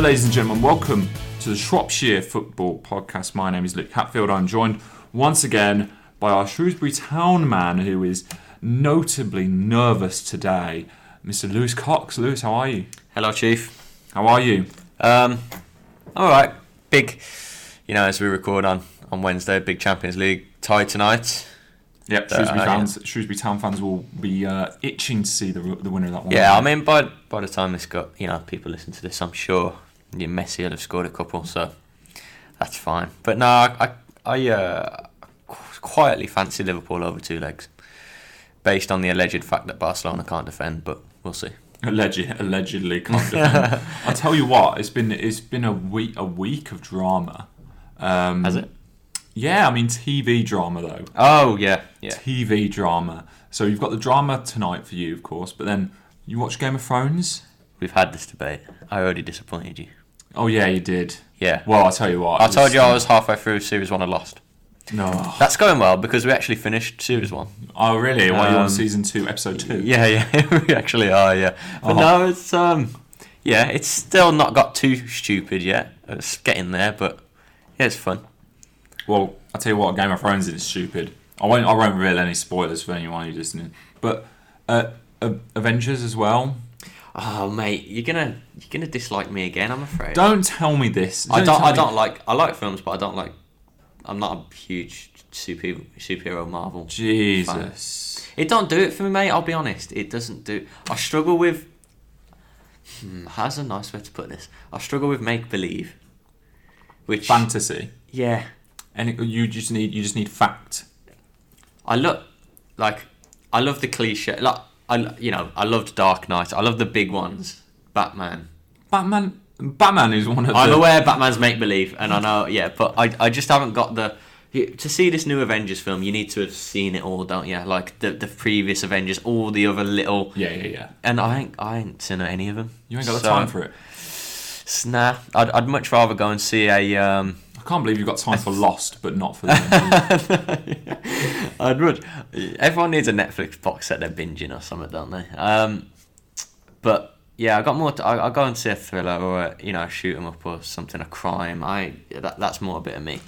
Hello, ladies and gentlemen. Welcome to the Shropshire Football Podcast. My name is Luke Hatfield. I'm joined once again by our Shrewsbury Town man who is notably nervous today, Mr. Lewis Cox. Lewis, how are you? Hello, Chief. How are you? Um, all right. Big, you know, as we record on on Wednesday, big Champions League tie tonight. Yep, Uh, Shrewsbury, yeah. fans, Shrewsbury Town fans will be uh, itching to see the, the winner of that one. Yeah, I mean, by by the time this got, you know, people listen to this, I'm sure yeah, Messi will have scored a couple, so that's fine. But no, I I, uh, quietly fancy Liverpool over two legs, based on the alleged fact that Barcelona can't defend. But we'll see. Alleged, allegedly can't defend. I tell you what, it's been it's been a week a week of drama. Um, Has it? Yeah, I mean TV drama though. Oh yeah, yeah. TV drama. So you've got the drama tonight for you, of course, but then you watch Game of Thrones. We've had this debate. I already disappointed you. Oh yeah, you did. Yeah. Well, I'll tell you what. I it told you I was halfway through series one. I lost. No. That's going well because we actually finished series one. Oh really? What you on Um, season two, episode two? Yeah, yeah, we actually are. Yeah, but Uh-huh. no, it's um, yeah, it's still not got too stupid yet. It's getting there, but yeah, it's fun. Well, I'll tell you what. Game of Thrones is stupid. I won't. I won't reveal any spoilers for anyone who's listening. But uh, uh, Avengers as well. Oh, mate, you're gonna you're gonna dislike me again. I'm afraid. Don't tell me this. I don't. I me- don't like. I like films, but I don't like. I'm not a huge super superhero Marvel. Jesus. It don't do it for me, mate. I'll be honest. It doesn't do. I struggle with. Hmm, how's a nice way to put this? I struggle with make believe. Which Fantasy. yeah, And it- you just need. You just need fact. I look like I love the cliche. Like I, you know, I loved Dark Knight. I love the big ones. Batman. Batman. Batman is one of them. I'm the. aware Batman's make believe, and I know, yeah, but I, I just haven't got the. To see this new Avengers film, you need to have seen it all, don't you? Like the the previous Avengers, all the other little, Yeah, yeah, yeah. and I ain't I ain't seen any of them. You ain't got the time for it. Nah, I'd, I'd much rather go and see a. Um, I can't believe you've got time for Lost, but not for the. I'd much. Everyone needs a Netflix box set they're binging or something, don't they? Um, but yeah, I got more. To, I, I'll go and see a thriller or a, you know shoot 'em up or something, a crime. I that, that's more a bit of me.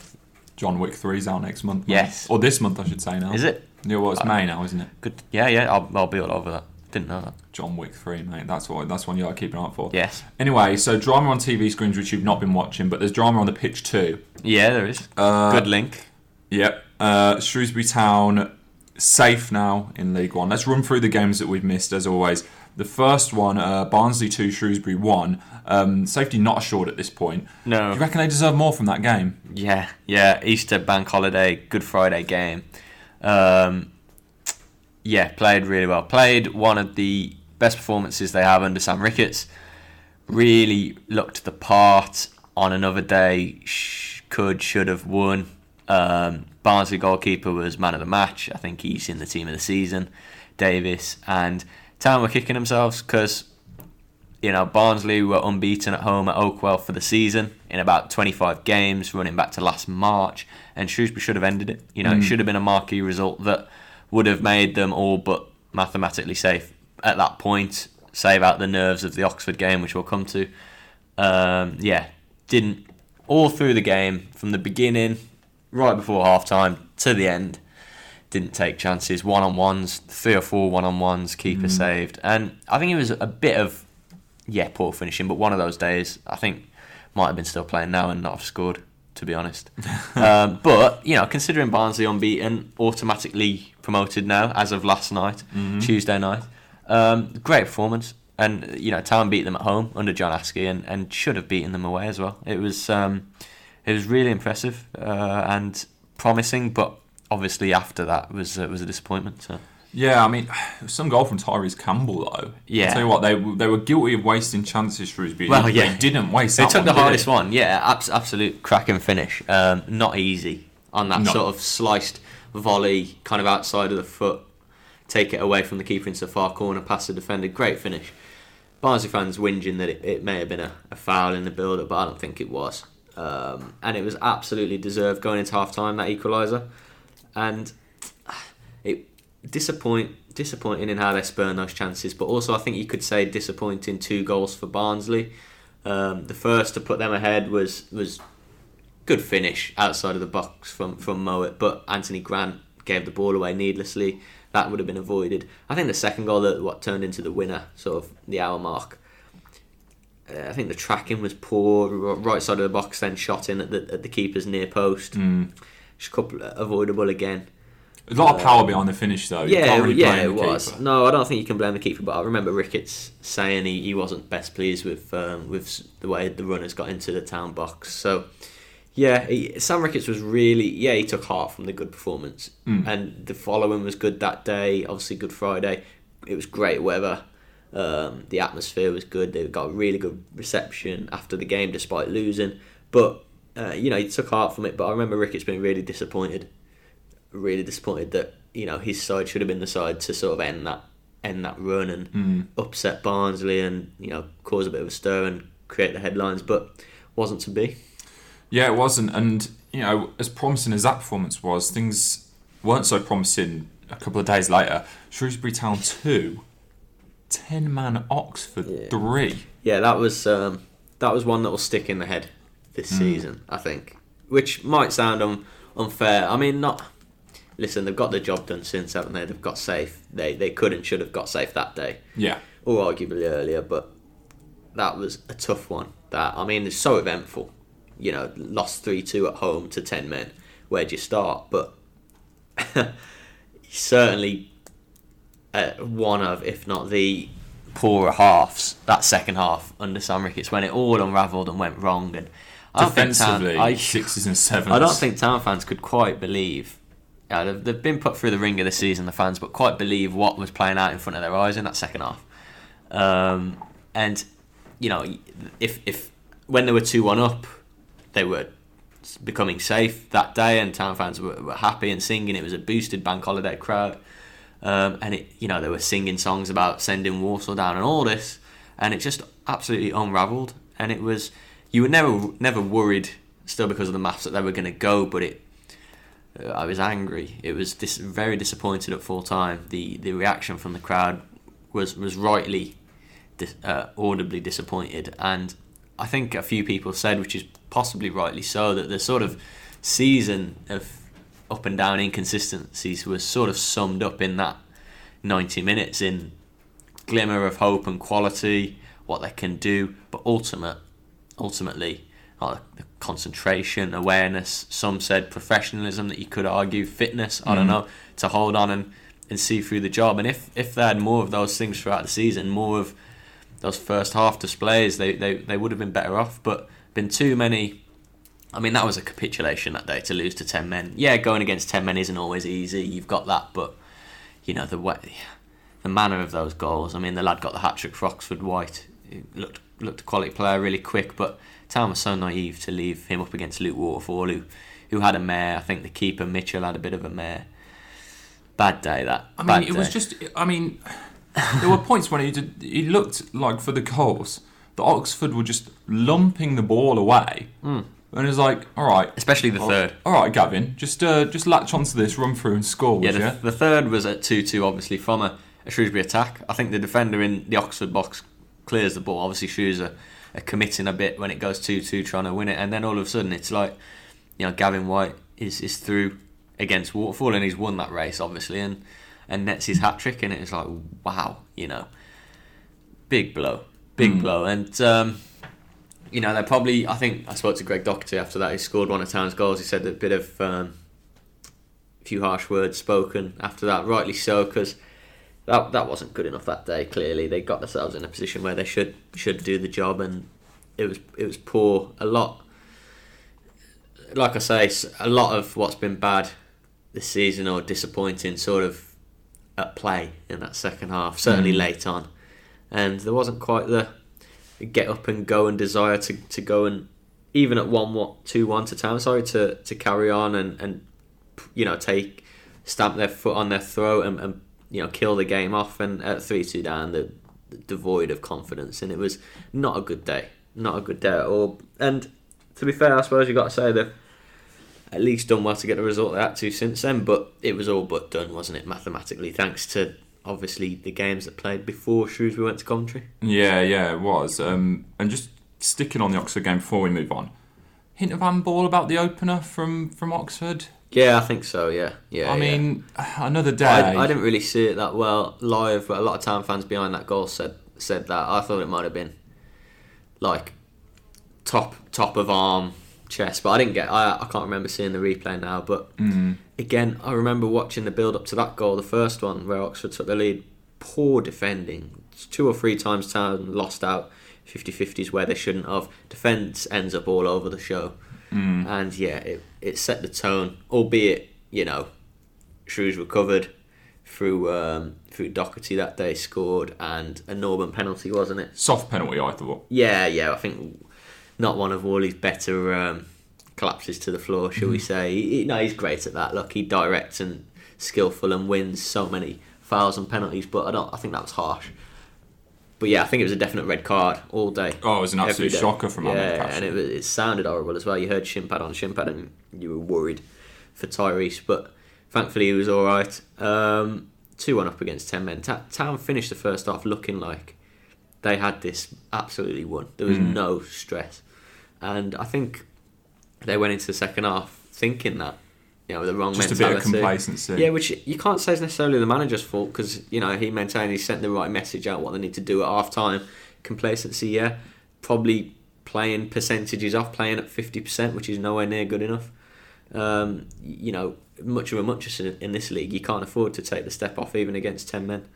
John Wick 3's out next month. Yes. Or this month, I should say now. Is it? Yeah, well, it's May now, isn't it? Good. Yeah, yeah. I'll, I'll be all over that. Didn't know that. John Wick 3, mate. That's what. That's one you gotta keep an eye out for. Yes. Anyway, so drama on TV screens which you've not been watching, but there's drama on the pitch too. Yeah, there is. Uh, Good link. Yep. Uh, Shrewsbury Town safe now in League One. Let's run through the games that we've missed as always. The first one, uh, Barnsley two, Shrewsbury one. Um, safety not assured at this point. No. Do you reckon they deserve more from that game? Yeah, yeah. Easter bank holiday, Good Friday game. Um, yeah, played really well. Played one of the best performances they have under Sam Ricketts. Really looked the part. On another day, sh- could should have won. Um, Barnsley goalkeeper was man of the match. I think he's in the team of the season. Davis and Town were kicking themselves because you know, Barnsley were unbeaten at home at Oakwell for the season in about 25 games, running back to last March, and Shrewsbury should have ended it. You know, it should have been a marquee result that would have made them all but mathematically safe at that point, save out the nerves of the Oxford game, which we'll come to. Um, yeah, didn't all through the game from the beginning, right before half time to the end. Didn't take chances, one on ones, three or four one on ones, keeper saved, and I think it was a bit of yeah, poor finishing, but one of those days, I think, might have been still playing now and not have scored, to be honest. um, but, you know, considering Barnsley unbeaten, automatically promoted now, as of last night, Tuesday night, um, great performance. And, you know, Town beat them at home under John Askey and, and should have beaten them away as well. It was um, it was really impressive uh, and promising, but obviously after that was uh, was a disappointment. So. Yeah, I mean, some goal from Tyrese Campbell though. Yeah. I tell you what, they they were guilty of wasting chances, Shrewsbury. Well, they, yeah. they didn't waste. They took one, the hardest they? one, yeah, abs- absolute cracking finish. Um, not easy on that No. sort of sliced volley, kind of outside of the foot, take it away from the keeper into the far corner, past the defender. Great finish. Barnsley fans whinging that it, it may have been a, a foul in the build-up, but I don't think it was. Um, and it was absolutely deserved going into half time that equaliser, and disappoint disappointing in how they spurn those chances. But also, I think you could say disappointing two goals for Barnsley. Um, the first to put them ahead was was good finish outside of the box from from Mowatt, but Anthony Grant gave the ball away needlessly. That would have been avoided. I think the second goal that what turned into the winner, sort of the hour mark. Uh, I think the tracking was poor. Right side of the box, then shot in at the at the keeper's near post. Mm. Just a couple avoidable again. A lot of power behind the finish, though. You Yeah, can't really yeah, blame it the was. keeper. No, I don't think you can blame the keeper, but I remember Ricketts saying he, he wasn't best pleased with um, with the way the runners got into the town box. So, yeah, he, Sam Ricketts was really yeah he took heart from the good performance, Mm. and the following was good that day. Obviously, Good Friday, it was great weather. Um, the atmosphere was good. They got a really good reception after the game, despite losing. But uh, you know, he took heart from it. But I remember Ricketts being really disappointed really disappointed that you know his side should have been the side to sort of end that end that run and Mm. upset Barnsley and you know cause a bit of a stir and create the headlines, but wasn't to be. Yeah, it wasn't. And, you know, as promising as that performance was, things weren't so promising a couple of days later. Shrewsbury Town 2, 10 man Oxford Yeah. 3. Yeah, that was um, that was one that will stick in the head this season, I think. Which might sound un- unfair. I mean, not. Listen, they've got the job done since, haven't they? They've got safe. They they could and should have got safe that day. Yeah. or arguably earlier, but that was a tough one. That I mean, it's so eventful. You know, lost three two at home to ten men. Where'd you start? But certainly uh, one of, if not the poorer halves. That second half under Sam Ricketts when it all unravelled and went wrong. And I don't Town- Defensively, I- sixes and sevens. I don't think Town fans could quite believe. They've, they've been put through the ringer this season, the fans, but quite believe what was playing out in front of their eyes in that second half. Um, and you know, if if when they were two one up, they were becoming safe that day, and Town fans were, were happy and singing. It was a boosted bank holiday crowd, um, and it you know they were singing songs about sending Walsall down and all this, and it just absolutely unravelled. And it was you were never never worried still because of the maths that they were going to go, but it. Uh, I was angry. It was dis- very disappointed at full time. The the reaction from the crowd was was rightly dis- uh, audibly disappointed, and I think a few people said, which is possibly rightly so, that the sort of season of up and down inconsistencies was sort of summed up in that 90 minutes in glimmer of hope and quality, what they can do, but ultimate, ultimately, uh, the concentration, awareness. Some said professionalism that you could argue fitness. I don't Mhm. know to hold on and, and see through the job. And if if they had more of those things throughout the season, more of those first half displays, they, they, they would have been better off. But been too many. I mean, that was a capitulation that day to lose to ten men. Yeah, going against ten men isn't always easy. You've got that, but you know the way, the manner of those goals. I mean, the lad got the hat trick for Oxford Whyte. He looked looked a quality player, really quick. But Town was so naive to leave him up against Luke Waterfall, who who had a mare. I think the keeper Mitchell had a bit of a mare. Bad day that. I mean, Bad it was just. I mean, there were points when he did. He looked like for the goals, the Oxford were just lumping the ball away, Mm. and it was like, all right, especially the third. All right, Gavin, just uh, just latch onto this, run through and score. Yeah, the, the third was at 2 2, obviously, from a, a Shrewsbury attack. I think the defender in the Oxford box clears the ball. Obviously, Shrews are, committing a bit when it goes 2 2, trying to win it. And then all of a sudden, it's like, you know, Gavin Whyte is, is through against Waterfall and he's won that race, obviously, and, and nets his hat trick. And it's like, wow, you know, big blow. Big Mm. blow. And, um, you know, they're probably, I think, I spoke to Greg Docherty after that. He scored one of Town's goals. He said a bit of. Um, few harsh words spoken after that, rightly so, because that that wasn't good enough that day. Clearly, they got themselves in a position where they should should do the job, and it was it was poor. A lot, like I say, a lot of what's been bad this season or disappointing, sort of at play in that second half. Certainly Mm. late on, and there wasn't quite the get up and go and desire to, to go and even at one what two one to town sorry to, to carry on and, and you know take stamp their foot on their throat and, and you know kill the game off. And at three two down they're devoid of confidence. And it was not a good day. Not a good day at all. And to be fair I suppose you have got to say they've at least done well to get the result they had to since then. But it was all but done wasn't it? Mathematically thanks to obviously the games that played before Shrewsbury went to Coventry. Yeah, yeah, it was. Um, and just sticking on the Oxford game before we move on. Hint of handball about the opener from from Oxford. Yeah, I think so. Yeah, yeah. I yeah. mean, another day. I, I didn't really see it that well live, but a lot of town fans behind that goal said said that. I thought it might have been like top top of arm chest, but I didn't get. I I can't remember seeing the replay now. But Mm. again, I remember watching the build up to that goal, the first one where Oxford took the lead. Poor defending. Two or three times town lost out 50-50s where they shouldn't have. Defence ends up all over the show. Mm. And yeah, it, it set the tone, albeit, you know, Shrews recovered through um, through Docherty that day, scored, and a Norburn penalty, wasn't it? Soft penalty, I thought. Yeah, yeah, I think not one of Whalley's better um, collapses to the floor, shall we say. He, he- no, he's great at that. Look, he directs and skillful and wins so many fouls and penalties, but I don't. I think that was harsh. But yeah, I think it was a definite red card all day. Oh, it was an absolute shocker from Ahmed Yeah, and it, was, it sounded horrible as well. You heard Shimpad on Shimpad, and you were worried for Tyrese, but thankfully he was all right. Um, two one up against ten men. Ta- Town finished the first half looking like they had this absolutely won. There was Mm. no stress, and I think they went into the second half thinking that you know the wrong Just a bit mentality. of complacency. Yeah, which you can't say is necessarily the manager's fault because you know he maintained he sent the right message out what they need to do at half time. Complacency, yeah, probably playing percentages off, playing at fifty percent, which is nowhere near good enough. Um, you know, much of a muchness in, in this league, you can't afford to take the step off even against ten men.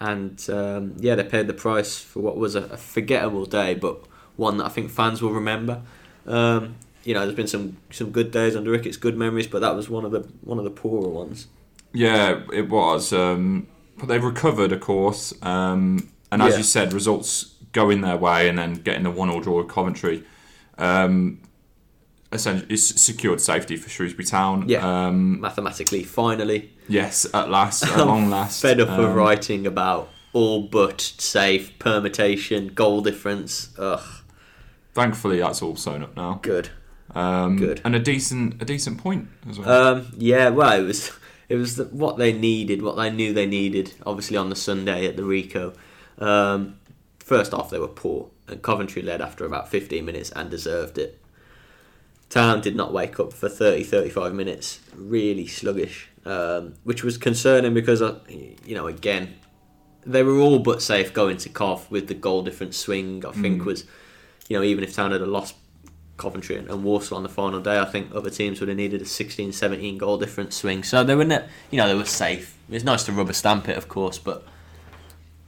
And um, yeah, they paid the price for what was a, a forgettable day, but one that I think fans will remember. Um, you know, there's been some some good days under Ricketts, good memories, but that was one of the one of the poorer ones. Yeah, it was. Um, but they've recovered, of course. Um, and as Yeah. you said, results going their way and then getting the one all draw with Coventry. Um, essentially, it's secured safety for Shrewsbury Town. Yeah. Um, mathematically, finally. yes, at last, at long last. Fed up of Um, writing about all but safe, permutation, goal difference. Ugh, Thankfully, that's all sewn up now. good. Um, Good. And a decent, a decent point as well. Um, yeah, well, it was it was the, what they needed, what they knew they needed. Obviously, on the Sunday at the Ricoh. Um, first off, they were poor, and Coventry led after about 15 minutes and deserved it. Town did not wake up for 30, 35 minutes, really sluggish, um, which was concerning because, uh, you know, again, they were all but safe going to Cov with the goal difference swing. I think Mm. was, you know, even if Town had a lost Coventry and, Walsall on the final day, I think other teams would have needed a 16, 17 goal difference swing. So they were, ne- you know, they were safe. It's nice to rubber stamp it, of course, but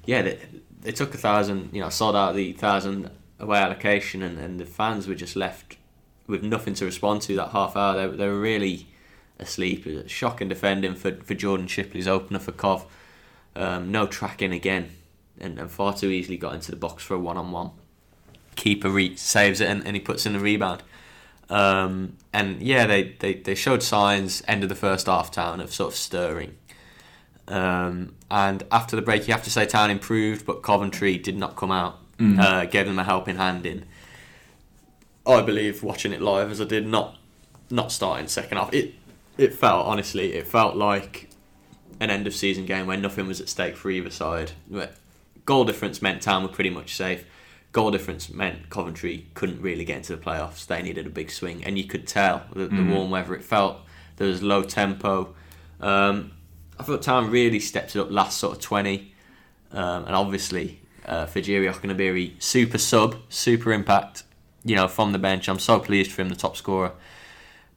yeah, they, they took a thousand, you know, sold out the thousand away allocation, and, and the fans were just left with nothing to respond to that half hour. They, they were really asleep. Shocking defending for, for Jordan Shipley's opener for Cov. Um, no tracking again, and, and far too easily got into the box for a one on one. Keeper re- saves it and, and he puts in the rebound. Um, and yeah, they, they, they showed signs end of the first half town of sort of stirring. Um, and after the break, you have to say Town improved, but Coventry did not come out, Mhm. uh, gave them a helping hand in. I believe watching it live as I did, not not starting second half. It it felt honestly, it felt like an end of season game where nothing was at stake for either side. Goal difference meant Town were pretty much safe. Goal difference meant Coventry couldn't really get into the playoffs. They needed a big swing, and you could tell the, the Mhm. warm weather. It felt there was low tempo. Um, I thought Town really stepped it up last sort of twenty, um, and obviously uh, Fejiri Okenabirhie, super sub, super impact. You know, from the bench, I'm so pleased for him, the top scorer.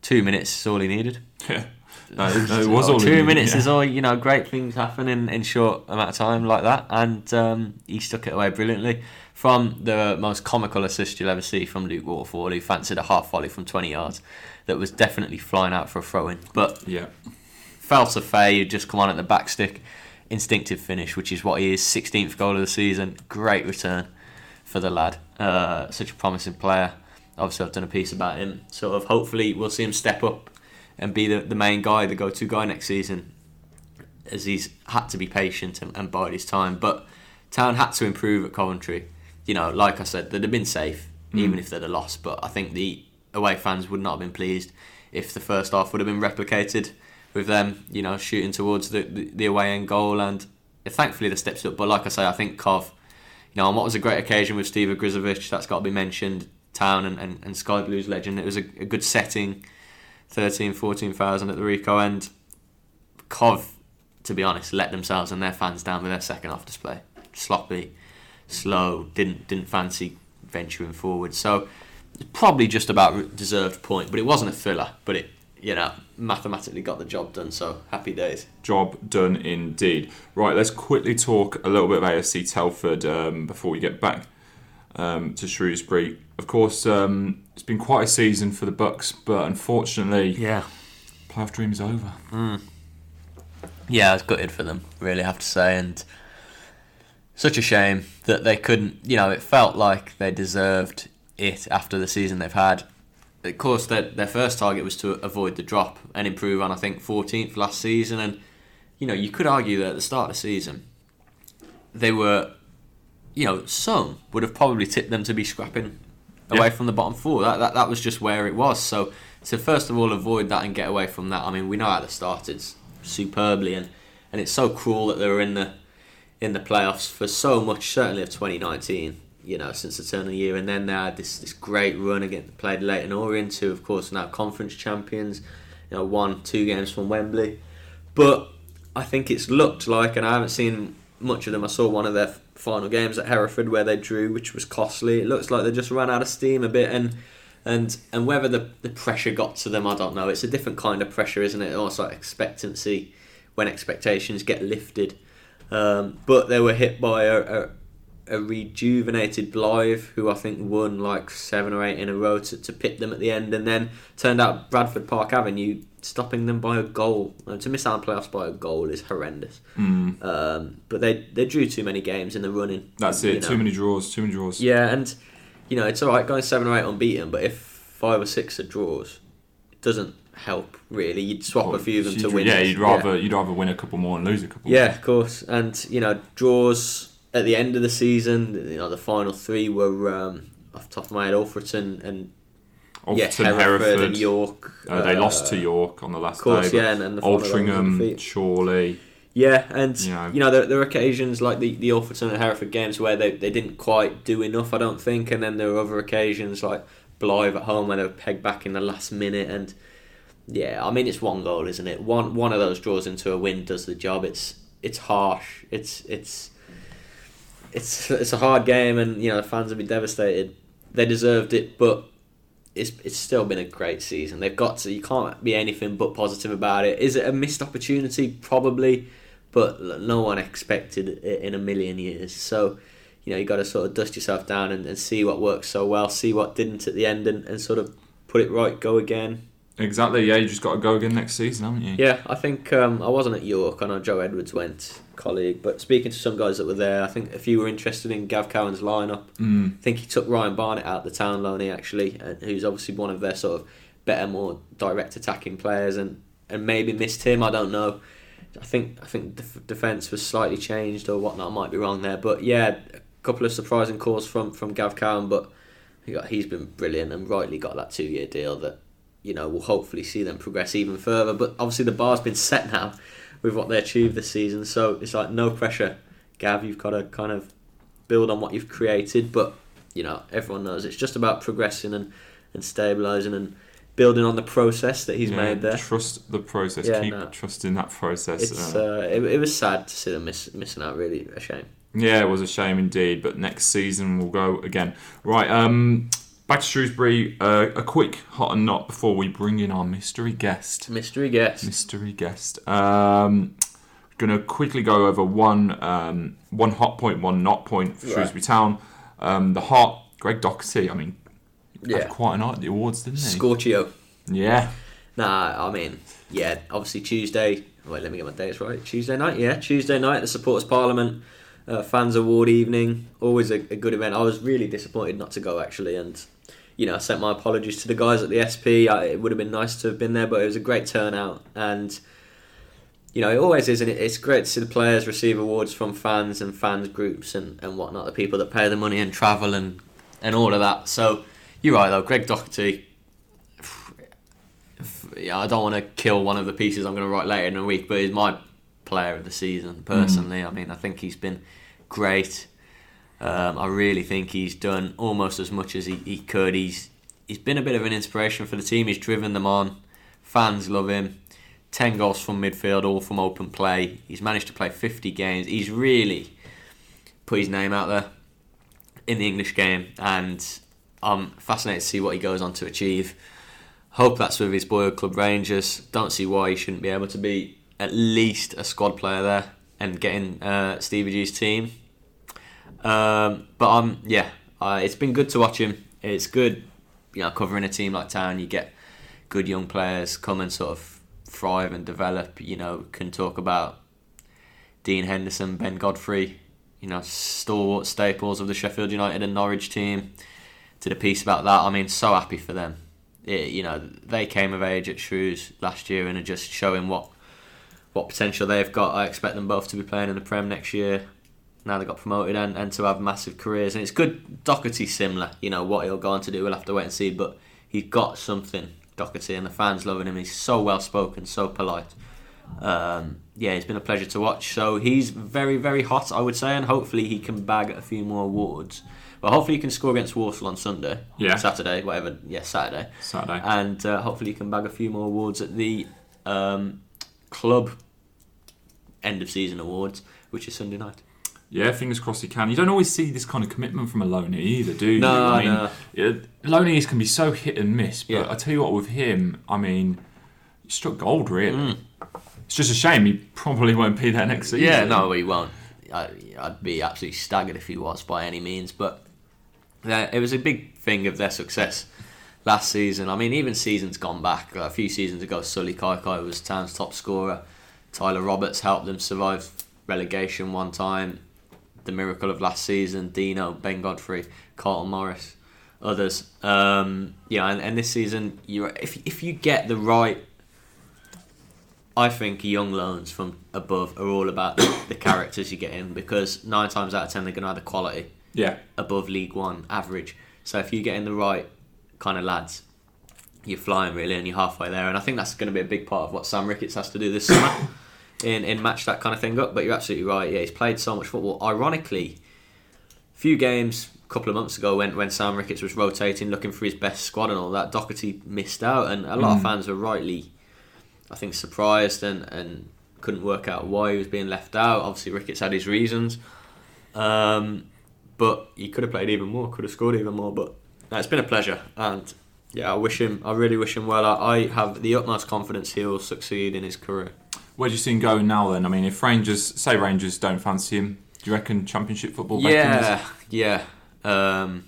Two minutes is all he needed. Yeah. No, it, no, it was all two he needed, minutes yeah. is all. You know, great things happen in, in short amount of time like that, and um, he stuck it away brilliantly. From the most comical assist you'll ever see from Luke Waterfall, who fancied a half volley from 20 yards, that was definitely flying out for a throw in. But Yeah. Felsa Fay had just come on at the back stick, instinctive finish, which is what he is. 16th goal of the season, great return for the lad. Uh, such a promising player. Obviously, I've done a piece about him. Sort of, hopefully, we'll see him step up and be the, the main guy, the go-to guy next season, as he's had to be patient and, and bide his time. But Town had to improve at Coventry. You know, like I said, they'd have been safe Mm. even if they'd have lost. But I think the away fans would not have been pleased if the first half would have been replicated with them, you know, shooting towards the, the, the away end goal. And thankfully, they stepped up. But like I say, I think Cov, you know, on what was a great occasion with Steve Ogrizovic, that's got to be mentioned. Town and, and, and Sky Blues legend. It was a, a good setting, 13, 14,000 at the Ricoh end. Cov, to be honest, let themselves and their fans down with their second half display. Sloppy, slow, didn't didn't fancy venturing forward. So probably just about deserved point, but it wasn't a thriller. But it, you know, mathematically got the job done. So happy days. Job done indeed. Right, let's quickly talk a little bit of AFC Telford um, before we get back um, to Shrewsbury. Of course, um, it's been quite a season for the Bucks, but unfortunately, Yeah. playoff dream is over. Yeah, I was gutted for them, really have to say, and such a shame that they couldn't. You know, it felt like they deserved it after the season they've had. Of course, their their first target was to avoid the drop and improve on I think 14th last season, and you know you could argue that at the start of the season they were, you know, some would have probably tipped them to be scrapping away Yeah. from the bottom four. That, that that was just where it was. So to first of all avoid that and get away from that. I mean, we know how they started superbly, and, and it's so cruel that they were in the in the playoffs for so much, certainly of 2019. You know, since the turn of the year, and then they had this this great run against played Leyton Orient, who of course now conference champions. You know, won two games from Wembley, but I think it's looked like, and I haven't seen much of them. I saw one of their final games at Hereford where they drew, which was costly. It looks like they just ran out of steam a bit, and and and whether the the pressure got to them, I don't know. It's a different kind of pressure, isn't it? Also expectancy when expectations get lifted. Um, but they were hit by a, a, a rejuvenated Blyth, who I think won like seven or eight in a row to, to pit them at the end, and then turned out Bradford Park Avenue stopping them by a goal. Uh, to miss out on playoffs by a goal is horrendous. Mm, Um, but they they drew too many games in the running. that's it. know. Too many draws. Too many draws. Yeah, and you know it's all right going seven or eight unbeaten, but if five or six are draws, it doesn't help really. You'd swap a few of them to win. Yeah, you'd rather you'd rather win a couple more and lose a couple. Yeah, of course. And you know, draws at the end of the season. You know, the final three were um, off the top of my head, Alfreton and more. yeah, Hereford, Hereford. and York. Uh, they lost uh, to York on the last Of course, day. yeah, and, and the final one was a Altrincham. Chorley. Yeah, and You know. you know there, there are occasions like the the Alfreton and Hereford games where they, they didn't quite do enough, I don't think, and then there are other occasions like Blyth at home where they were pegged back in the last minute, and yeah, I mean it's one goal, isn't it? One one of those draws into a win does the job. It's it's harsh. It's it's it's it's a hard game, and you know the fans have been devastated. They deserved it, but it's it's still been a great season. They've got to. You can't be anything but positive about it. Is it a missed opportunity? Probably, but no one expected it in a million years. So, you know, you got to sort of dust yourself down and, and see what worked so well, see what didn't at the end, and, and sort of put it right. Go again. Exactly. Yeah, you just got to go again next season, haven't you? Yeah, I think um, I wasn't at York. I know Joe Edwards went, colleague. But speaking to some guys that were there, I think if you were interested in Gav Cowan's lineup, Mm. I think he took Ryan Barnett out the town loanee actually, and who's obviously one of their sort of better, more direct attacking players, and, and maybe missed him. I don't know. I think I think def- defense was slightly changed or whatnot. I might be wrong there, but yeah, a couple of surprising calls from from Gav Cowan, but he got, he's been brilliant and rightly got that two year deal that you know we'll hopefully see them progress even further. But obviously the bar's been set now with what they achieved this season, so it's like no pressure, Gav. You've got to kind of build on what you've created, but you know everyone knows it's just about progressing and and stabilizing and building on the process that he's Yeah, made there. Trust the process. Yeah, Keep no. trusting that process. It's uh, uh, it, it was sad to see them miss, missing out. Really a shame. Yeah, it was a shame indeed, but next season we'll go again. Right, um, back to Shrewsbury. Uh, a quick hot and not before we bring in our mystery guest. Mystery guest. Mystery guest. Um, gonna quickly go over one um, one hot point, one not point for Right. Shrewsbury Town. Um, the hot, Greg Docherty. I mean, Yeah. had quite an night at the awards, didn't he? Scorchio. Yeah, Nah, I mean, yeah, obviously Tuesday. Wait, let me get my dates right. Tuesday night, yeah, Tuesday night, the Supporters Parliament uh, Fans Award evening. Always a, a good event. I was really disappointed not to go actually, and you know, I sent my apologies to the guys at the SP. I, it would have been nice to have been there, but it was a great turnout, and you know, it always is, and it, it's great to see the players receive awards from fans and fans groups and, and whatnot, the people that pay the money and travel and and all of that. So you're right though, Greg Docherty yeah, I don't want to kill one of the pieces I'm going to write later in the week, but he's my player of the season mm. personally. I mean, I think he's been great. Um, I really think he's done almost as much as he, he could. He's he's been a bit of an inspiration for the team. He's driven them on. Fans love him. 10 goals from midfield, all from open play. He's managed to play 50 games. He's really put his name out there in the English game, and I'm fascinated to see what he goes on to achieve. Hope that's with his boyhood club Rangers. Don't see why he shouldn't be able to be at least a squad player there and getting uh, Stevie G's team. Um, but um, yeah, uh, it's been good to watch him. It's good, you know, covering a team like Town. You get good young players come and sort of thrive and develop. You know, can talk about Dean Henderson, Ben Godfrey, you know, stalwart staples of the Sheffield United and Norwich team. Did a piece about that. I mean, so happy for them. It, you know, they came of age at Shrews last year and are just showing what what potential they've got. I expect them both to be playing in the Prem next year. Now they got promoted and, and to have massive careers. And it's good. Docherty similar. You know what he'll go on to do. We'll have to wait and see. But he's got something Docherty, and the fans loving him. He's so well spoken, so polite. Um, yeah, it's been a pleasure to watch. So he's very, very hot, I would say, and hopefully he can bag a few more awards. But hopefully he can score against Walsall on Sunday, Yeah. Saturday, whatever. Yeah, Saturday, Saturday. and uh, hopefully he can bag a few more awards at the um, club end of season awards, which is Sunday night. Yeah, fingers crossed he can. You don't always see this kind of commitment from a Loney either, do you? No, I mean, no. Loney's can be so hit and miss, but Yeah. I tell you what, with him, I mean, he struck gold, really. Mm. It's just a shame he probably won't be there next season. Yeah, no, he won't. I, I'd be absolutely staggered if he was by any means. But it was a big thing of their success last season. I mean, even seasons gone back, a few seasons ago, Sully Kaikai was Town's top scorer. Tyler Roberts helped them survive relegation one time. The miracle of last season, Dino, Ben Godfrey, Carlton Morris, others. Um, yeah, and, and this season, you if if you get the right I think young loans from above are all about the characters you get in because nine times out of ten they're going to have the quality Yeah. above League One average. So if you get in the right kind of lads, you're flying really and you're halfway there. And I think that's going to be a big part of what Sam Ricketts has to do this summer in, in match that kind of thing up. But you're absolutely right. Yeah, he's played so much football. Ironically, a few games a couple of months ago when, when Sam Ricketts was rotating, looking for his best squad and all that, Docherty missed out. And a lot of Mm. fans were rightly, I think, surprised and, and couldn't work out why he was being left out. Obviously, Ricketts had his reasons. Um, but he could have played even more, could have scored even more. But no, it's been a pleasure, and yeah, I wish him. I really wish him well. I, I have the utmost confidence he'll succeed in his career. Where do you see him going now then? I mean, if Rangers, say Rangers don't fancy him, do you reckon Championship football? Yeah, yeah. Um,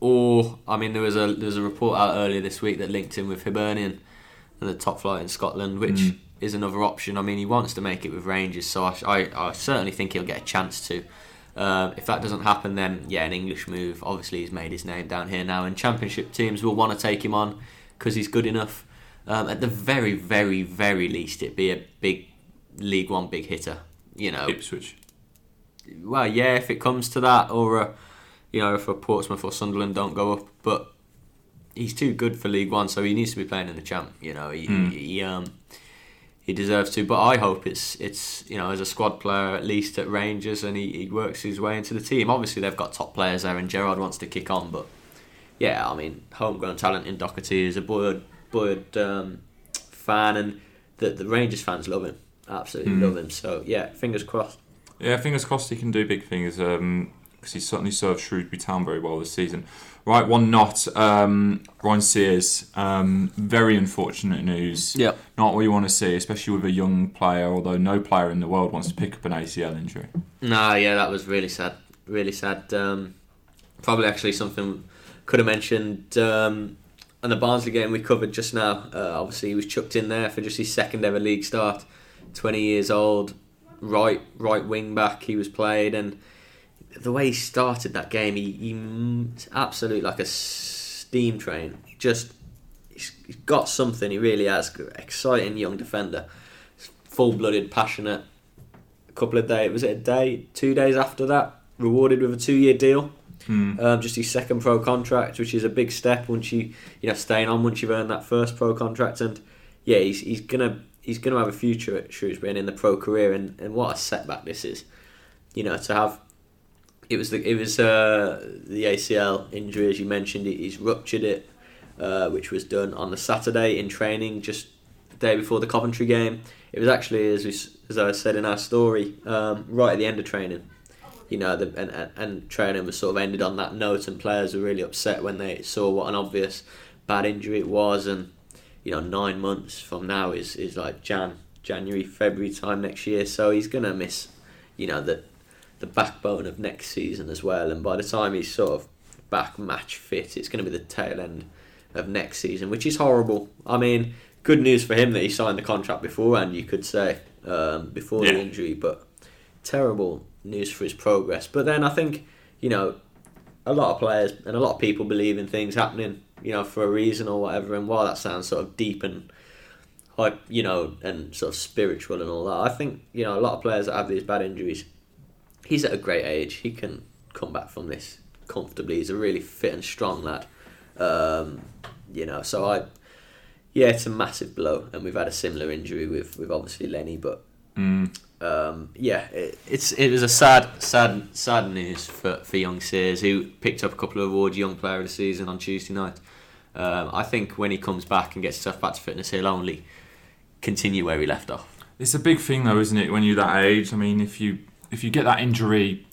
or I mean, there was a there was a report out earlier this week that linked him with Hibernian and the top flight in Scotland, which Mm. is another option. I mean, he wants to make it with Rangers, so I, I, I certainly think he'll get a chance to. Um, if that doesn't happen, then yeah, an English move. Obviously, he's made his name down here now, and Championship teams will want to take him on because he's good enough. Um, at the very, very, very least, it'd be a big League One big hitter. You know, Ipswich. well, yeah, if it comes to that, or uh, you know, if a Portsmouth or Sunderland don't go up, but he's too good for League One, so he needs to be playing in the Champ. You know, he, Mm. he um he deserves to. But I hope it's it's you know as a squad player at least at Rangers, and he, he works his way into the team. Obviously, they've got top players there, and Gerrard wants to kick on, but yeah, I mean, homegrown talent in Docherty is a Boyd Boyd um, fan, and the the Rangers fans love him, absolutely Mm. love him. So yeah, fingers crossed. Yeah, fingers crossed he can do big things because he's certainly served Shrewsbury Town very well this season. Right, one not. Um, Ryan Sears, um, very unfortunate news. Yep. Not what you want to see, especially with a young player, although no player in the world wants to pick up an ACL injury. Nah, yeah, that was really sad. Really sad. Um, probably actually something could have mentioned um, on the Barnsley game we covered just now. Uh, obviously, he was chucked in there for just his second ever league start. Twenty years old, right right wing back. He was played, and the way he started that game, he, he absolutely like a steam train. Just he's got something. He really has. Exciting young defender, full blooded, passionate a couple of days. Was it a day, two days after that? Rewarded with a two-year deal. Hmm. Um, just his second pro contract, which is a big step once you you know staying on once you've earned that first pro contract. And yeah, he's, he's gonna he's gonna have a future at Shrewsbury and in the pro career. And, and what a setback this is, you know, to have it was the it was uh, the ACL injury as you mentioned. He's ruptured it, uh, which was done on the Saturday in training, just the day before the Coventry game. It was actually as we as I said in our story, um, right at the end of training. You know, the, and, and training was sort of ended on that note, and players were really upset when they saw what an obvious bad injury it was, and you know, nine months from now is is like Jan, January, February time next year. So he's gonna miss, you know, the the backbone of next season as well. And by the time he's sort of back match fit, it's going to be the tail end of next season, which is horrible. I mean, good news for him that he signed the contract beforehand, you could say, um, before Yeah. the injury, but terrible news for his progress. But then I think, you know, a lot of players and a lot of people believe in things happening, you know, for a reason or whatever. And while that sounds sort of deep and like you know, and sort of spiritual and all that, I think you know a lot of players that have these bad injuries he's at a great age. He can come back from this comfortably. He's a really fit and strong lad. Um, you know, so I, yeah, it's a massive blow, and we've had a similar injury with with obviously Lenny, but Mm. Um, yeah, it, it's it was a sad, sad, sad news for for young Sears who picked up a couple of awards, Young Player of the Season on Tuesday night. Um, I think when he comes back and gets himself back to fitness, he'll only continue where he left off. It's a big thing though, isn't it? When you're that age, I mean, if you if you get that injury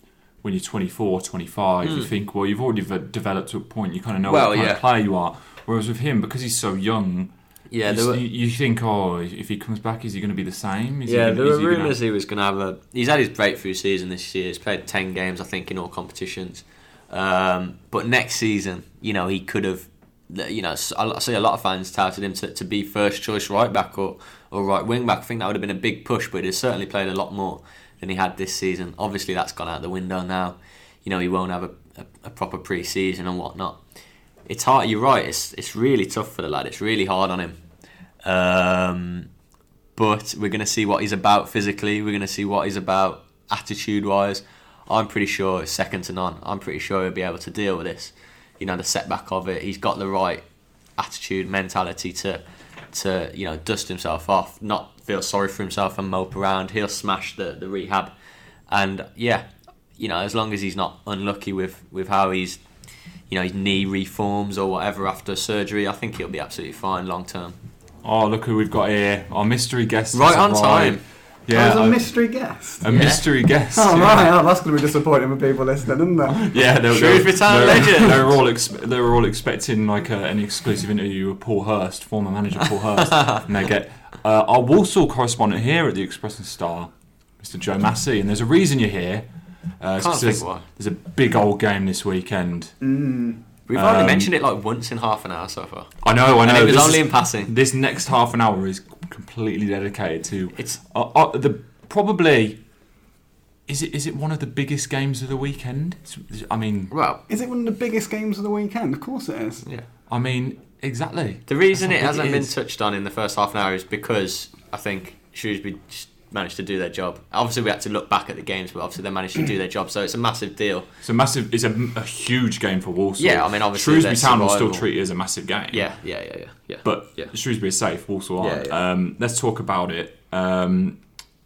when you're 24, 25, you Mm. think, well, you've already ve- developed to a point. You kind of know Well, what kind yeah. of player you are. Whereas with him, because he's so young, Yeah, you, there were, you, think, oh, if he comes back, is he going to be the same? Is yeah, he, there were rumours he was going to have a. He's had his breakthrough season this year. He's played ten games, I think, in all competitions. Um, but next season, you know, he could have. You know, I see a lot of fans touted him to, to be first choice right back or, or right wing back. I think that would have been a big push, but he's certainly played a lot more than he had this season. Obviously, that's gone out the window now. You know, he won't have a, a, a proper pre season and whatnot. It's hard. You're right. It's it's really tough for the lad. It's really hard on him. Um, but we're going to see what he's about physically. We're going to see what he's about attitude wise. I'm pretty sure it's second to none. I'm pretty sure he'll be able to deal with this. You know, the setback of it. He's got the right attitude, mentality to, to you know, dust himself off, not feel sorry for himself and mope around. He'll smash the, the rehab, and yeah, you know, as long as he's not unlucky with with how he's, you know, his knee reforms or whatever after surgery, I think he'll be absolutely fine long term. Oh, look who we've got here. Our mystery guest. Right on arrived. time. Yeah, That was a, a mystery guest. a Yeah. mystery guest. Oh, yeah. right. Oh, that's going to be disappointing for people listening, isn't it? Yeah, they, Shrewsbury they, Town they, legend. They were all ex- they were all expecting like a, an exclusive interview with Paul Hurst, former manager Paul Hurst, and they get uh, our Walsall correspondent here at the Express and Star, Mr. Joe Massey, and there's a reason you're here. Uh, Can't 'cause think there's, why. there's a big old game this weekend. Mm. We've only Um, mentioned it like once in half an hour so far. I know, I know. And it was this only is- in passing. This next half an hour is completely dedicated to It's uh, uh, the probably. Is it is it one of the biggest games of the weekend? I mean, well, Is it one of the biggest games of the weekend? Of course it is. yeah. I mean exactly. The reason it hasn't it been touched on in the first half an hour is because I think Shrewsbury just managed to do their job. Obviously, we had to look back at the games, but obviously they managed to do their job. So it's a massive deal. It's a massive. It's a, a huge game for Walsall. Yeah, I mean, obviously Shrewsbury Town will still treat it as a massive game. Yeah, yeah, yeah, yeah, yeah. but Yeah. Shrewsbury is safe. Walsall aren't. Yeah, yeah. Um, let's talk about it. Um,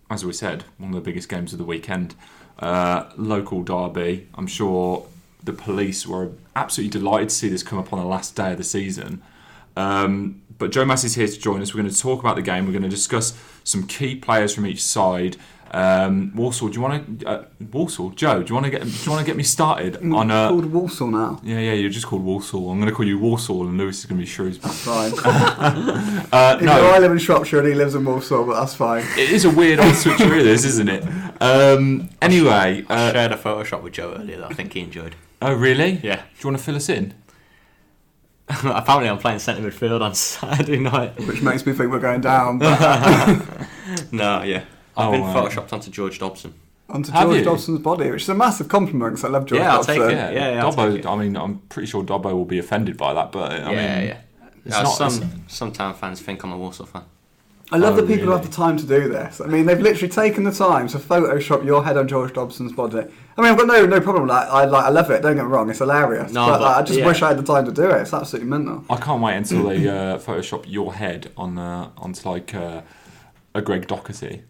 as we said, one of the biggest games of the weekend. Uh, local derby. I'm sure the police were absolutely delighted to see this come up on the last day of the season. Um, but Joe Mass is here to join us. We're going to talk about the game. We're going to discuss some key players from each side. Um, Walsall, do you want to? Uh, Walsall, Joe, do you want to get? Do you want to get me started Mm, on? Uh, called Walsall now. yeah, yeah, you're just called Walsall. I'm going to call you Walsall, and Lewis is going to be Shrewsbury. Fine. Uh, Even though I live in Shropshire and he lives in Walsall, but that's fine. it is a weird old switcheroo, this, isn't it? Um, anyway, I uh, shared a Photoshop with Joe earlier that I think he enjoyed. oh really? Yeah. Do you want to fill us in? Apparently, I'm playing centre midfield on Saturday night. Which makes me think we're going down. But No, yeah. I've Oh, been wow. photoshopped onto George Dobson. onto Have George you? Dobson's body, which is a massive compliment because I love George Yeah, I'll Dobson. take it. Yeah, yeah, yeah, I'll Dobbo. take it. I mean, I'm pretty sure Dobbo will be offended by that, but I yeah, mean, yeah. it's not- some it's- some town fans think I'm a Walsall fan. I love Oh, the people who really? have the time to do this. I mean, they've literally taken the time to Photoshop your head on George Dobson's body. I mean, I've got no no problem with that. I like, I love it. Don't get me wrong, it's hilarious. No, but, but- like, I just yeah. wish I had the time to do it. It's absolutely mental. I can't wait until they uh, Photoshop your head on uh, onto like uh, a Greg Docherty.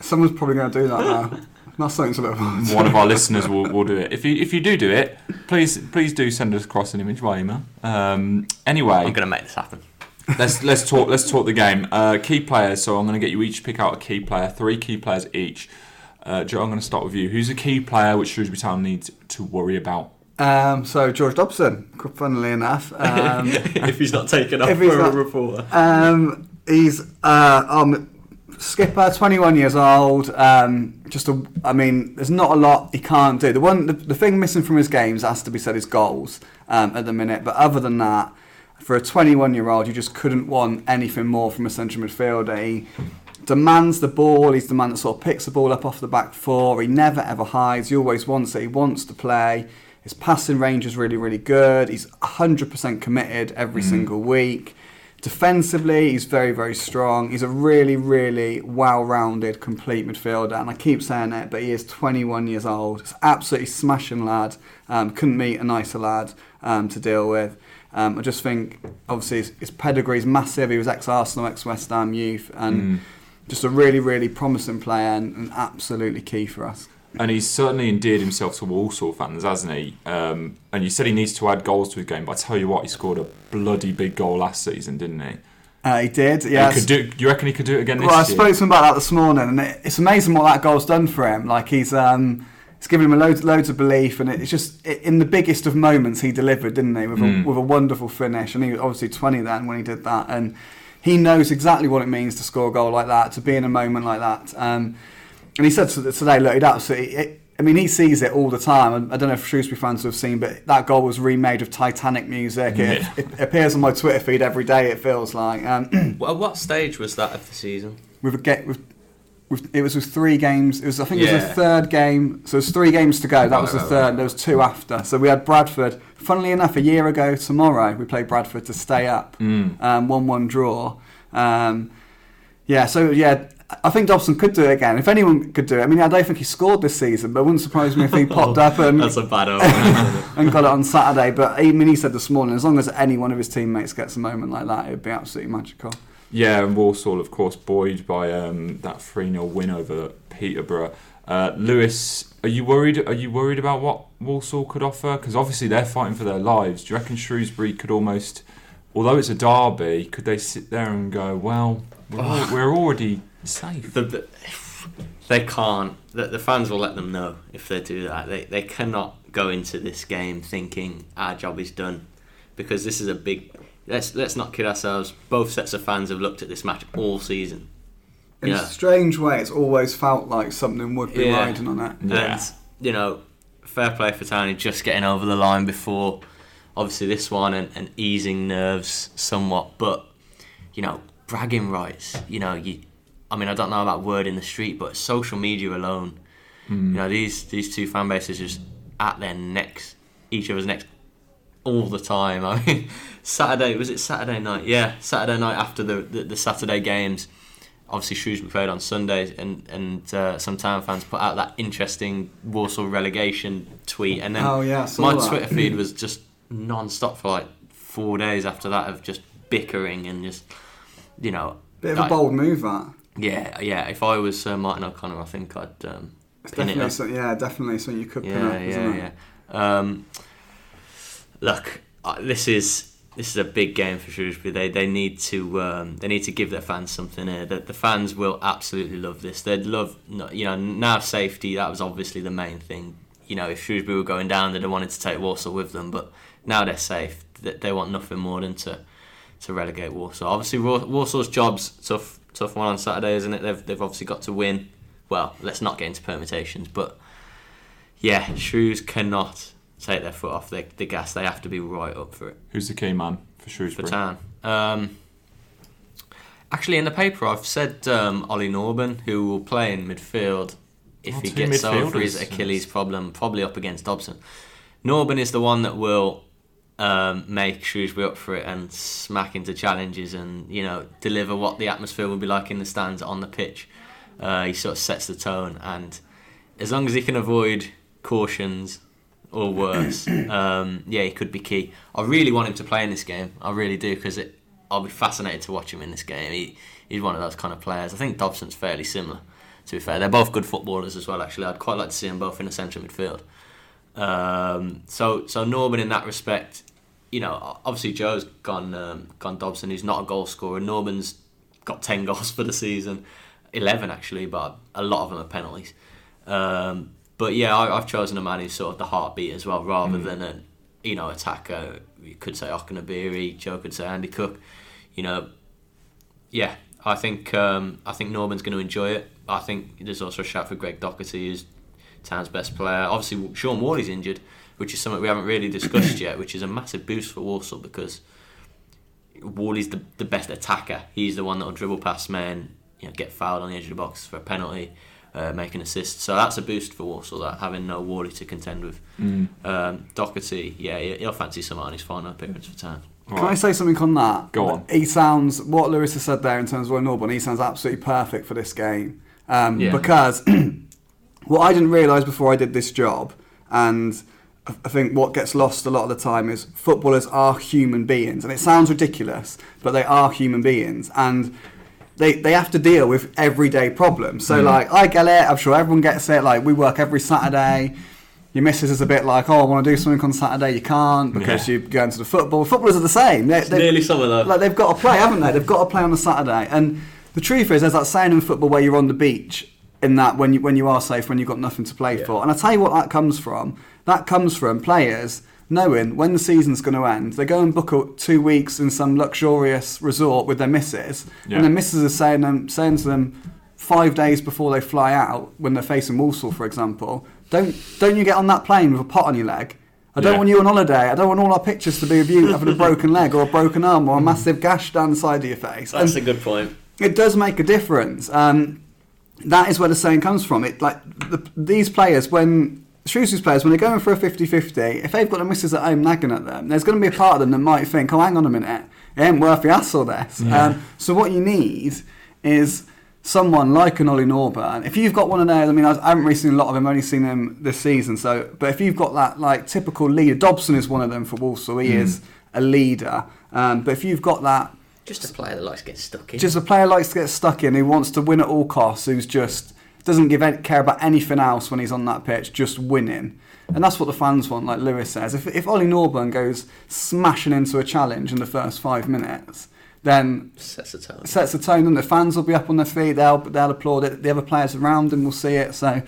Someone's probably going to do that now. That's something to look forward to. one of our listeners will, will do it. If you if you do do it, please please do send us across an image by email. Um, anyway, I'm going to make this happen. Let's let's talk let's talk the game. Uh, key players. So I'm going to get you each pick out a key player, three key players each. Uh, Joe, I'm going to start with you. Who's a key player which Shrewsbury Town needs to worry about? Um, so George Dobson, funnily enough, um, if he's not taken If he's not- reporter. um, he's uh, um, skipper, 21 years old. Um, just a, I mean, there's not a lot he can't do. The one, the, the thing missing from his games has to be said is goals um, at the minute. But other than that, for a 21 year old, you just couldn't want anything more from a central midfielder. He demands the ball. He's the man that sort of picks the ball up off the back four. He never ever hides. He always wants it. He wants to play. His passing range is really, really good. He's 100% committed every single week. Defensively, he's very, very strong. He's a really, really well-rounded, complete midfielder, and I keep saying it, but he is 21 years old. He's absolutely smashing lad. Um, couldn't meet a nicer lad um, to deal with. Um, I just think, obviously, his, his pedigree is massive. He was ex-Arsenal, ex-West Ham youth, and just a really, really promising player and, and absolutely key for us. And he's certainly endeared himself to Walsall fans, hasn't he? Um, and you said he needs to add goals to his game, but I tell you what, he scored a bloody big goal last season, didn't he? Uh, he did, He yes. could do. You reckon he could do it again this Well, I spoke to him about that this morning, and it, it's amazing what that goal's done for him. Like he's um, it's given him loads, loads of belief, and it's just it, in the biggest of moments he delivered, didn't he? With Mm. a with a wonderful finish, and he was obviously 20 then when he did that, and he knows exactly what it means to score a goal like that, to be in a moment like that. Um, and he said to- today, look, he'd absolutely. It, I mean, he sees it all the time. I don't know if Shrewsbury fans have seen, but that goal was remade with Titanic music. It, Yeah. it appears on my Twitter feed every day. It feels like. Um, Well, what stage was that of the season? with a get with, with it was with three games. It was I think it was Yeah. the third game. So there's three games to go. That was the third. There was two after. So we had Bradford. Funnily enough, a year ago tomorrow we played Bradford to stay up. Mm. Um, one-one draw. Um, yeah. So yeah. I think Dobson could do it again. If anyone could do it, I mean, I don't think he scored this season, but it wouldn't surprise me if he popped up and, That's a bad and got it on Saturday. But I mean, he said this morning, as long as any one of his teammates gets a moment like that, it would be absolutely magical. Yeah, and Walsall, of course, buoyed by um, that 3 0 win over Peterborough. Uh, Lewis, are you worried? Are you worried about what Walsall could offer? Because obviously they're fighting for their lives. Do you reckon Shrewsbury could almost, although it's a derby, could they sit there and go, "Well, we're, we're already safe"? the, the, they can't. The, the fans will let them know if they do that. They, they cannot go into this game thinking our job is done because this is a big. Let's let's not kid ourselves. Both sets of fans have looked at this match all season. In Yeah. a strange way, it's always felt like something would be Yeah. riding on it. Yeah. And you know, fair play for Tony just getting over the line before obviously this one and, and easing nerves somewhat. But you know, bragging rights. You know, you. I mean, I don't know about word in the street, but social media alone, hmm. you know, these these two fan bases just at their necks, each other's necks, all the time. I mean, Saturday was it Saturday night? Yeah, Saturday night after the the, the Saturday games. Obviously, Shrewsbury played on Sundays, and and uh, some town fans put out that interesting Walsall relegation tweet, and then Oh, yeah, my that. Twitter feed was just non-stop for like four days after that of just bickering and just you know Bit of a bold move, that. yeah yeah if I was uh, Martin O'Connor I think I'd um, pin it definitely up so, yeah, definitely something you could pin yeah up, isn't yeah it? yeah um, look uh, this is this is a big game for Shrewsbury they they need to um, they need to give their fans something here the, the fans will absolutely love this they'd love you know now safety that was obviously the main thing you know if Shrewsbury were going down they'd have wanted to take Walsall with them but now they're safe they, want nothing more than to to relegate Walsall. Obviously, Wa- Walsall's job's tough, tough one on Saturday, isn't it? They've they've obviously got to win. Well, let's not get into permutations, but yeah, Shrews cannot take their foot off the, the gas. They have to be right up for it Who's the key man for for Shrewsbury? Town. Um, actually, in the paper, I've said um, Ollie Norburn, who will play in midfield if Oh, he gets over his. Achilles problem, probably up against Dobson. Norburn is the one that will um, make Shrewsbury up for it and smack into challenges and you know deliver what the atmosphere will be like in the stands on the pitch. Uh, he sort of sets the tone, and as long as he can avoid cautions or worse, um, yeah, he could be key. I really want him to play in this game. I really do because I'll be fascinated to watch him in this game. He, he's one of those kind of players. I think Dobson's fairly similar To be fair, they're both good footballers as well. Actually, I'd quite like to see them both in the central midfield. Um, so so Norburn in that respect, you know, obviously Joe's gone um, gone Dobson, who's not a goal scorer. Norburn's got ten goals for the season, eleven actually, but a lot of them are penalties. Um, but yeah, I, I've chosen a man who's sort of the heartbeat as well, rather than a you know attacker. You could say Okenabirhie, Joe could say Andy Cook. You know, yeah, I think um, I think Norburn's going to enjoy it. I think there's also a shout for Greg Docherty, who's Town's best player. Obviously, Shaun Whalley's injured, which is something we haven't really discussed yet, which is a massive boost for Walsall because Wardley's the, the best attacker. He's the one that'll dribble past men, you know, get fouled on the edge of the box for a penalty, uh, make an assist. So that's a boost for Walsall, that having no Whalley to contend with. Mm. Um, Docherty, yeah, he- he'll fancy someone on his final appearance for Town. Can I say something on that? Go on. He sounds what Lewis has said there in terms of Roy Norburn. He sounds absolutely perfect for this game um, Yeah. because what I didn't realise before I did this job, and I I think what gets lost a lot of the time is footballers are human beings, and it sounds ridiculous, but they are human beings, and they they have to deal with everyday problems. So mm. like I get it, I'm sure everyone gets it. Like we work every Saturday. Your missus is a bit like, oh, I want to do something on Saturday. You can't because Yeah. you go into the football. Footballers are the same. They, they- nearly summer, though. Like they've got to play, haven't they? They've got to play on a Saturday. And the truth is, there's that saying in football where you're on the beach. In that, when you when you are safe, when you've got nothing to play for, and I tell you what that comes from. That comes from players knowing when the season's going to end. They go and book a, two weeks in some luxurious resort with their missus, Yeah. and their missus is saying them saying to them five days before they fly out, when they're facing Walsall, for example, don't don't you get on that plane with a pot on your leg? I don't Yeah. want you on holiday. I don't want all our pictures to be of you having a broken leg or a broken arm or a massive gash down the side of your face. That's And a good point. it does make a difference. Um, that is where the saying comes from. It like the, these players when Shrewsbury's players when they're going for a 50-50, if they've got a missus at home nagging at them, there's going to be a part of them that might think, "Oh, hang on a minute, it ain't worth the hassle." This. Um, so what you need is someone like an Ollie Norburn. If you've got one of those, I mean, I I haven't really seen a lot of him. I've only seen him this season. So, but if you've got that like typical leader, Dobson is one of them for Walsall. He is a leader. Um, but if you've got that Just a player that likes getting stuck in. just a player likes to get stuck in, who wants to win at all costs, who's just doesn't give any, care about anything else when he's on that pitch, just winning. And that's what the fans want, like Lewis says. If, if Ollie Norburn goes smashing into a challenge in the first five minutes, then sets a tone. sets the tone, and the fans will be up on their feet. They'll they'll applaud it. The other players around them will see it. So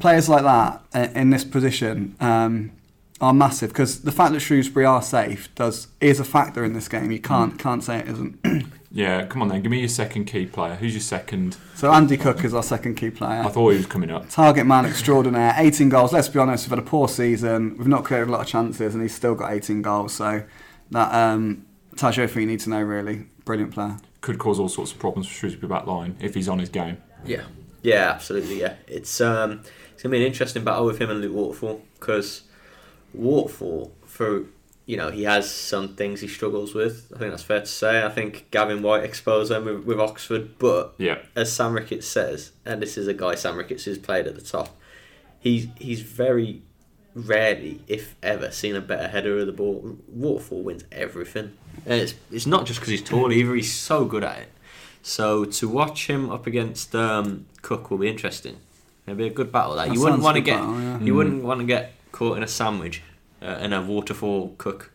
players like that in this position um, are massive because the fact that Shrewsbury are safe does is a factor in this game. You can't can't say it isn't. Yeah, come on then. Give me your second key player. Who's your second? So Andy Cook is our second key player. I thought he was coming up. Target man extraordinaire, 18 goals. Let's be honest, we've had a poor season. We've not created a lot of chances, and he's still got 18 goals. So that um, tells you you need to know. Really, brilliant player. Could cause all sorts of problems for Shrewsbury back line if he's on his game. Yeah, yeah, absolutely. Yeah, it's um, it's gonna be an interesting battle with him and Luke Waterfall because Waterfall, for you know, he has some things he struggles with. I think that's fair to say. I think Gavin Whyte exposed them with, with Oxford, but Yeah. as Sam Ricketts says, and this is a guy Sam Ricketts who's played at the top, he's he's very rarely, if ever, seen a better header of the ball. Waterfall wins everything. And it's it's not just because he's tall either; he's so good at it. So to watch him up against um, Cook will be interesting. It'll be a good battle. That, That you wouldn't want to get battle, yeah. you wouldn't want to get caught in a sandwich uh, in a Waterfall Cook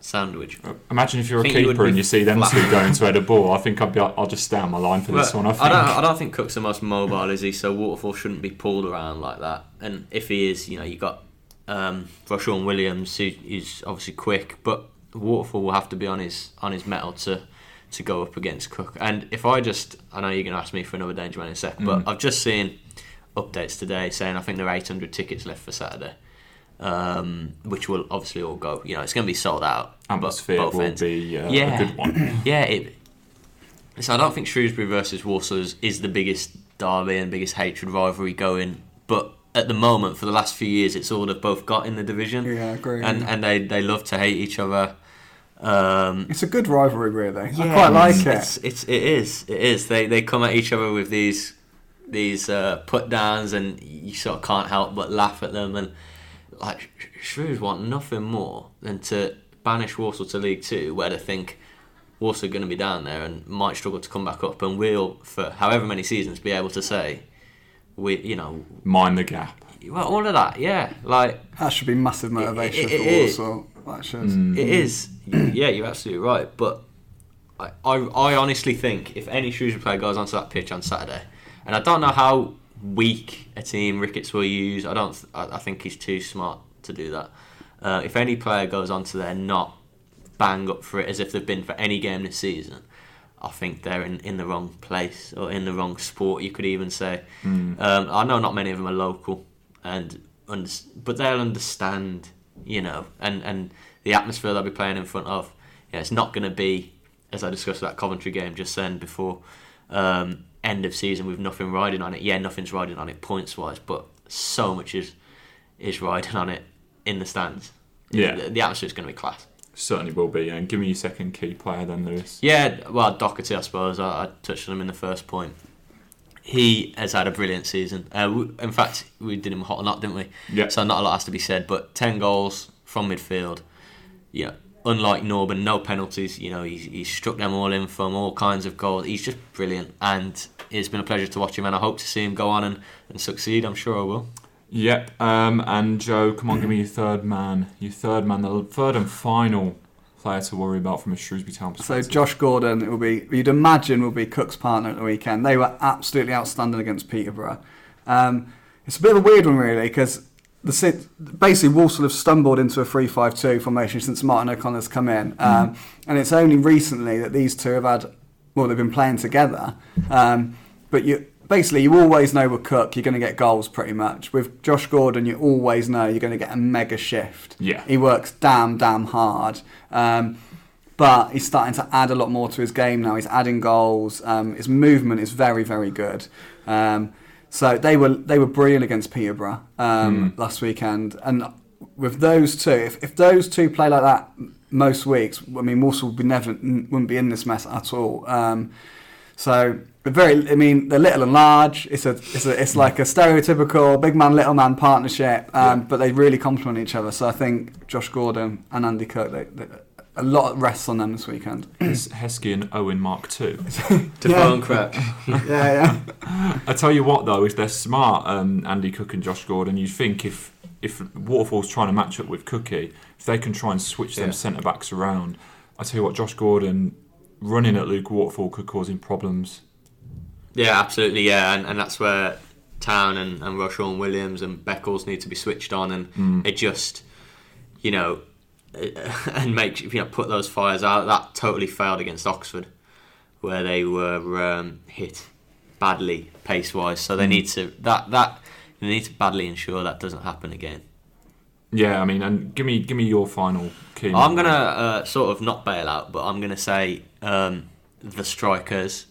sandwich. Imagine if you're a think you keeper and you see them flat. two going to head a ball. I think I'd be, I'll just stay on my line for this one. I think. I don't. I don't think Cook's the most mobile, is he? So Waterfall shouldn't be pulled around like that. And if he is, you know, you got um, Ro-Shaun Williams, who is obviously quick, but Waterfall will have to be on his on his mettle to to go up against Cook. And if I just, I know you're going to ask me for another danger man in a sec, Mm. but I've just seen updates today saying I think there are 800 tickets left for Saturday. Um, which will obviously all go. You know, it's going to be sold out. Atmosphere both will ends. be uh, Yeah. a good one. Yeah, it, so I don't think Shrewsbury versus Walsall is, is the biggest derby and biggest hatred rivalry going. But at the moment, for the last few years, it's all they've both got in the division. Yeah, I agree. And and they, they love to hate each other. Um, It's a good rivalry, really. I quite like it's, it. It's, it's it is it is. They they come at each other with these these uh, put downs, and you sort of can't help but laugh at them. And like Shrews want nothing more than to banish Walsall to League Two, where they think Walsall are going to be down there and might struggle to come back up, and we'll for however many seasons be able to say we, you know, Mind the gap. well, all of that, yeah. Like That should be massive motivation it- it for is. Walsall. That should. Mm. It is. Yeah, you're absolutely right. But I, I, I honestly think if any Shrewsbury player goes onto that pitch on Saturday, and I don't know how weak a team Ricketts will use. I don't. I, I think he's too smart to do that. Uh, if any player goes onto there not bang up for it as if they've been for any game this season, I think they're in, in the wrong place or in the wrong sport. You could even say. Um, I know not many of them are local, and but they'll understand, you know, and and the atmosphere they'll be playing in front of. Yeah, it's not going to be as I discussed that Coventry game just then before um, end of season with nothing riding on it. Yeah, nothing's riding on it points wise, but so much is is riding on it in the stands. Yeah. the, the atmosphere's going to be class. Certainly will be. And give me your second key player then, Lewis. Yeah, well, Docherty, I suppose. I, I touched on him in the first point. He has had a brilliant season. Uh, in fact, we did him a hot or not, didn't we? Yeah. So not a lot has to be said. But ten goals from midfield. Yeah. Unlike Norburn, no penalties. You know, he's, he's struck them all in from all kinds of goals. He's just brilliant, and it's been a pleasure to watch him. And I hope to see him go on and, and succeed. I'm sure I will. Yep. Um, and Joe, come on, give me your third man. Your third man, the third and final player to worry about from a Shrewsbury Town So. Josh Gordon, it will be you'd imagine will be Cook's partner at the weekend. They were absolutely outstanding against Peterborough. Um, it's a bit of a weird one really because the basically Walsall have stumbled into a 3-5-2 formation since Martin O'Connor's come in, um, and it's only recently that these two have had well they've been playing together. Um, but you basically you always know with Cook you're going to get goals pretty much. With Josh Gordon you always know you're going to get a mega shift. Yeah. he works damn damn hard. Um, but he's starting to add a lot more to his game now. He's adding goals. Um, his movement is very, very good. Um, so they were they were brilliant against Peterborough um, last weekend, and with those two, if, if those two play like that most weeks, I mean, Walsall would be never wouldn't be in this mess at all. Um, so they're very, I mean, they're little and large. It's a, it's a, it's like a stereotypical big man, little man partnership, um, Yeah. but they really complement each other. So I think Josh Gordon and Andy Cook, they, they, a lot of rests on them this weekend. Hes- Heskey and Owen Mark II. Defoe and Crouch. yeah, yeah. I tell you what, though, if they're smart, um, Andy Cook and Josh Gordon, you'd think if if Waterfall's trying to match up with Cookie, if they can try and switch them centre backs around, I tell you what, Josh Gordon running at Luke Waterfall could cause him problems. Yeah, absolutely. Yeah, and, and that's where Town and, and Ro-Shaun Williams and Beckles need to be switched on and adjust, you know, and make you know put those fires out. That totally failed against Oxford, where they were um, hit badly pace wise. So they need to that that they need to badly ensure that doesn't happen again. Yeah, I mean, and give me give me your final key. I'm gonna uh, sort of not bail out, but I'm gonna say um, the strikers,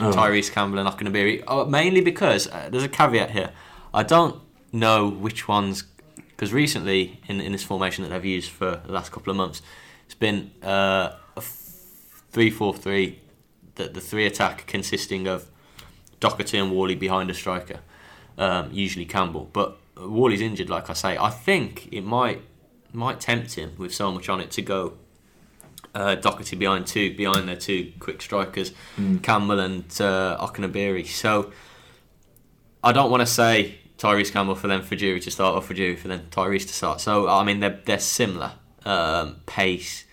Oh. Tyrese Campbell and Okenabirhie, uh, mainly because uh, there's a caveat here. I don't know which ones because recently in in this formation that they've used for the last couple of months, it's been uh, a three-four-three. The the three attack consisting of Docherty and Whalley behind a striker, um, usually Campbell. But Whalley's injured, like I say. I think it might might tempt him with so much on it to go uh, Docherty behind two behind their two quick strikers, Campbell and uh, Okenabirhie. So I don't want to say Tyrese Campbell for them for Jury to start or for Jury for then Tyrese to start. So I mean they're they're similar um, pace,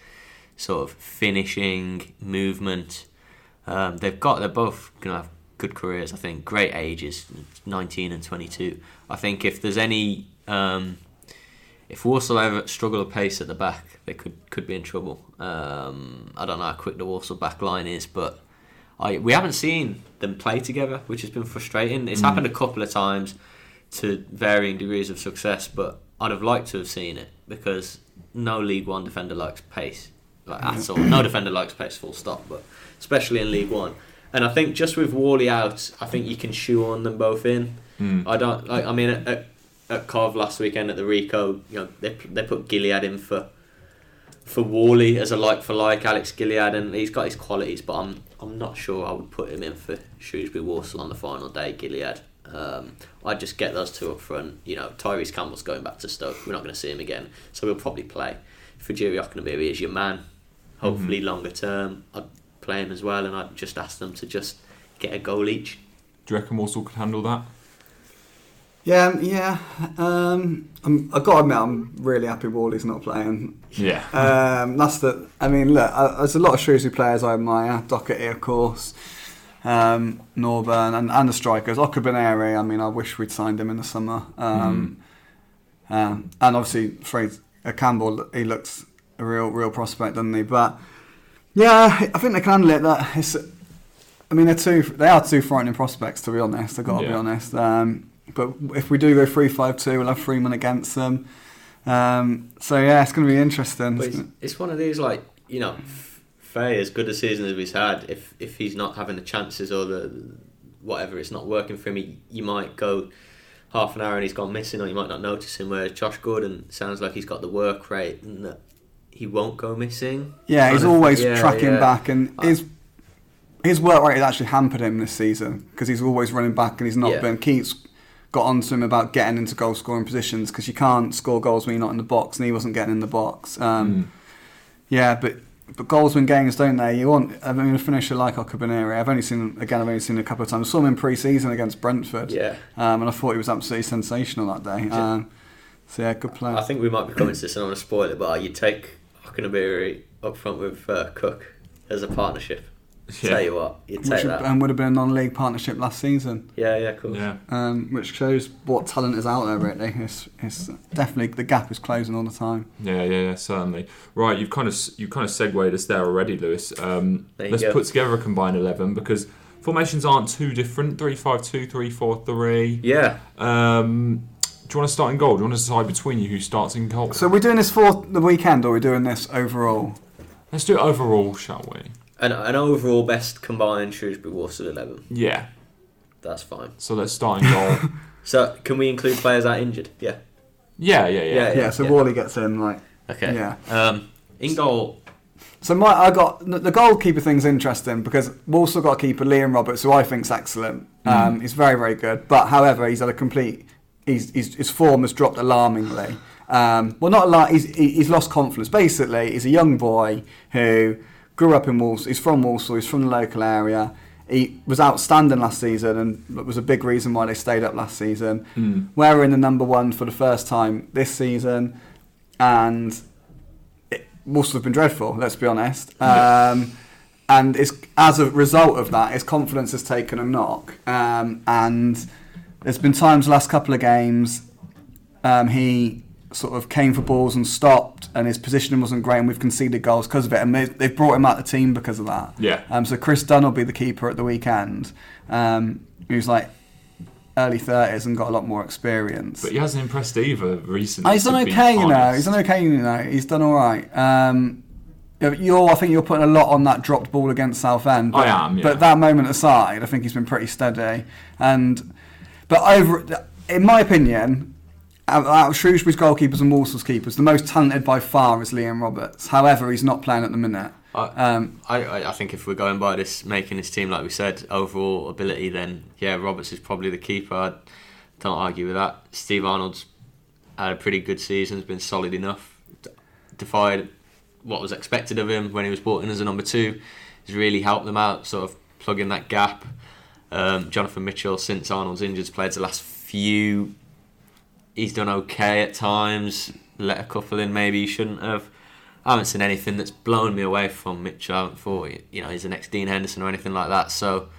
sort of finishing, movement. Um, they've got they're both gonna have good careers. I think great ages, nineteen and twenty two. I think if there's any um, if Walsall ever struggle a pace at the back, they could could be in trouble. Um, I don't know how quick the Walsall back line is, but I we haven't seen them play together, which has been frustrating. It's happened a couple of times to varying degrees of success, but I'd have liked to have seen it because no League One defender likes pace, like at all. No defender likes pace, full stop. But especially in League One, and I think just with Whalley out, I think you can shoehorn them both in. Mm. I don't like. I mean, at, at, Cov last weekend at the Ricoh, you know, they they put Gilliead in for for Whalley as a like for like Alex Gilliead, and he's got his qualities, but I'm I'm not sure I would put him in for Shrewsbury Walsall on the final day. Gilliead, um, I'd just get those two up front. You know, Tyrese Campbell's going back to Stoke. We're not going to see him again, so we'll probably play. Fejiri Okenabirhie is your man. Hopefully, longer term, I'd play him as well, and I'd just ask them to just get a goal each. Do you reckon Walsall could handle that? Yeah, um, yeah. Um, I'm, I've got to admit, I'm really happy Whalley's not playing. Yeah. Um, that's the. I mean, look, uh, there's a lot of Shrewsbury players I admire. Docherty, of course, um, Norburn, and, and the strikers. Okenabirhie, I mean, I wish we'd signed him in the summer. Um, um, and obviously, Tyrese Campbell, he looks a real, real prospect, doesn't he? But yeah, I think they can handle it. That it's, I mean, they're two. They are two frightening prospects, to be honest. I've got to be honest. Um, but if we do go three five two, we'll have Freeman against them. Um, so yeah, it's going to be interesting. It's, it's one of these like you know, Faye as good a season as he's had. If if he's not having the chances or the whatever, it's not working for him. he- You might go half an hour and he's gone missing, or you might not notice him. Whereas Josh Gordon sounds like he's got the work rate and that he won't go missing. Yeah, he's always yeah, tracking yeah. back, and his his work rate has actually hampered him this season because he's always running back, and he's not Yeah. been. Keates got onto him about getting into goal scoring positions because you can't score goals when you're not in the box, and he wasn't getting in the box. Um, Yeah, but but goals win games, don't they? You want I mean a finisher like Okenabirhie. I've only seen again. I've only seen him a couple of times. I saw him in pre-season against Brentford, Yeah. um, and I thought he was absolutely sensational that day. Um, so yeah, good player. I think we might be coming to this, and I'm going to spoil it, but you take Okenabirhie up front with uh, Cook as a partnership. Yeah. Tell you what, you take would, that. and would have been a non-league partnership last season. yeah, yeah, cool. Yeah. um, which shows what talent is out there. Really, it's, it's definitely the gap is closing all the time. Yeah, yeah, yeah, certainly. Right, you've kind of you kind of segued us there already, Lewis. Um, There let's go. put together a combined eleven because formations aren't too different. Three five two, three four three. Yeah, Um, do you want to start in goal? Do you want to decide between you who starts in goal? So, we're doing this for the weekend, or we're doing this overall? Let's do it overall, shall we? An, an overall best combined Shrewsbury Walsall 11. Yeah. That's fine. So let's start in goal. So, can we include players that are injured? Yeah. yeah, yeah, yeah. Yeah, Yeah, so yeah. Whalley gets in. Like, Okay. Yeah. Um, in goal, so my I got the, the goalkeeper thing's interesting because we've also got a keeper Liam Roberts, who I think's excellent. Um, he's very very good, but however, he's had a complete. He's, he's, his form has dropped alarmingly. Um, well, not a lot. He's, he's lost confidence. Basically, he's a young boy who grew up in Walsall. He's from Walsall. He's from the local area. He was outstanding last season and was a big reason why they stayed up last season. Mm. We're in the number one for the first time this season, and it, Walsall have been dreadful. Let's be honest. Um, and it's as a result of that, his confidence has taken a knock. Um, and there's been times the last couple of games um, he sort of came for balls and stopped, and his positioning wasn't great, and we've conceded goals because of it. And they, they've brought him out of the team because of that. Yeah. Um, so Chris Dunn will be the keeper at the weekend. Um, who's like early thirties and got a lot more experience. But he hasn't impressed either recently. Oh, he's done okay, you know. He's done okay, you know. He's done all right. Um, you're, I think you're putting a lot on that dropped ball against Southend. I But, am, yeah. But that moment aside, I think he's been pretty steady. And but over, in my opinion, out of Shrewsbury's goalkeepers and Walsall's keepers, the most talented by far is Liam Roberts. However, he's not playing at the minute. I, Um, I, I think if we're going by this, making this team, like we said, overall ability, then yeah, Roberts is probably the keeper. I don't argue with that. Steve Arnold's had a pretty good season, has been solid enough, defied what was expected of him when he was brought in as a number two. He's really helped them out, sort of plugging that gap. Um, Jonathan Mitchell, since Arnold's injured, has played the last few. He's done okay at times. Let a couple in, maybe he shouldn't have. I haven't seen anything that's blown me away from Mitchell. I haven't thought, you know, he's the next Dean Henderson or anything like that. So,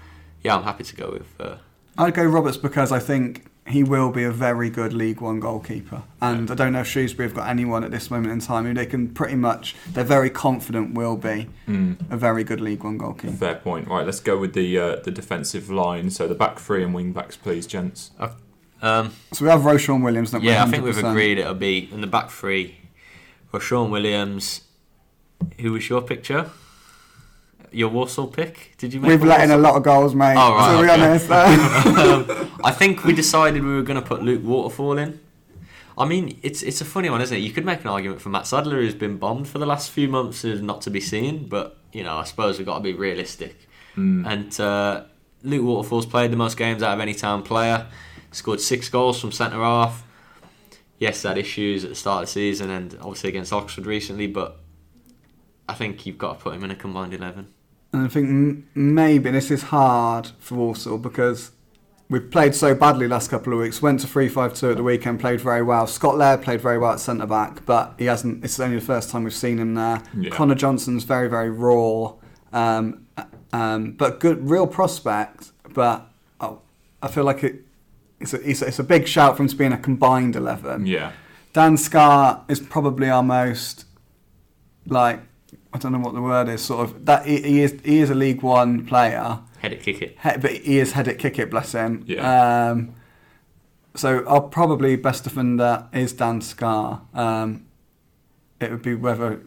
yeah, I'm happy to go with. Uh, I'd go Roberts because I think he will be a very good League One goalkeeper. And I don't know if Shrewsbury have got anyone at this moment in time who they can pretty much, they're very confident will be Mm. a very good League One goalkeeper. Fair point. Right, let's go with the uh, the defensive line. So the back three and wing backs, please, gents. Um, So we have Ro-Shaun Williams, don't we? yeah, I think we've agreed it'll be in the back three. Ro-Shaun Williams. Who was your picture? Your Walsall pick? Did you make? We've a let in a lot of goals, mate. Oh, right, to be honest. Um, I think we decided we were going to put Luke Waterfall in. I mean, it's it's a funny one, isn't it? You could make an argument for Matt Sadler, who's been bombed for the last few months, is not to be seen. But you know, I suppose we've got to be realistic. Mm. And uh, Luke Waterfall's played the most games out of any town player. Scored six goals from centre half. Yes, had issues at the start of the season and obviously against Oxford recently, but I think you've got to put him in a combined eleven. and I think m- maybe this is hard for Walsall because we've played so badly last couple of weeks. Went to three five two at the weekend, played very well. Scott Laird played very well at centre back, but he hasn't. It's only the first time we've seen him there. Yeah. Connor Johnson's very very raw, um, um, but good real prospect. But oh, I feel like it. It's a, it's, a, it's a big shout for him to be in a combined eleven. Yeah. Dan Scarr is probably our most like I don't know what the word is. Sort of that he, he is he is a League One player, Head it, kick it. he, but he is head it kick it. Bless him. Yeah. Um, so our probably best defender is Dan Scarr. Um, it would be whether,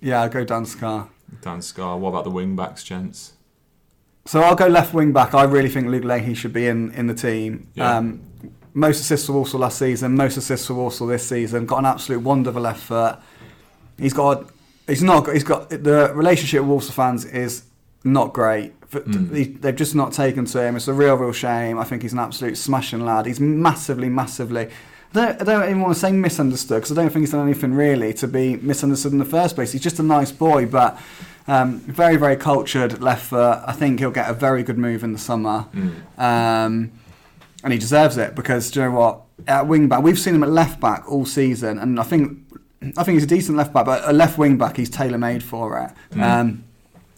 yeah, I'll go Dan Scarr. Dan Scarr. What about the wing backs, gents? So I'll go left wing back. I really think Luke Leahy should be in, in the team. Yeah. Um, most assists for Walsall last season, most assists for Walsall this season. Got an absolute wonder of a left foot. He's got. He's not. got- He's got the relationship with Walsall fans is not great. Mm. he- They've just not taken to him. It's a real, real shame. I think he's an absolute smashing lad. He's massively, massively. I don't, I don't even want to say misunderstood because I don't think he's done anything really to be misunderstood in the first place. He's just a nice boy, but um, very, very cultured left foot. I think he'll get a very good move in the summer, um, and he deserves it because do you know what? At wing back, we've seen him at left back all season, and I think I think he's a decent left back, but a left wing back, he's tailor made for it. Um,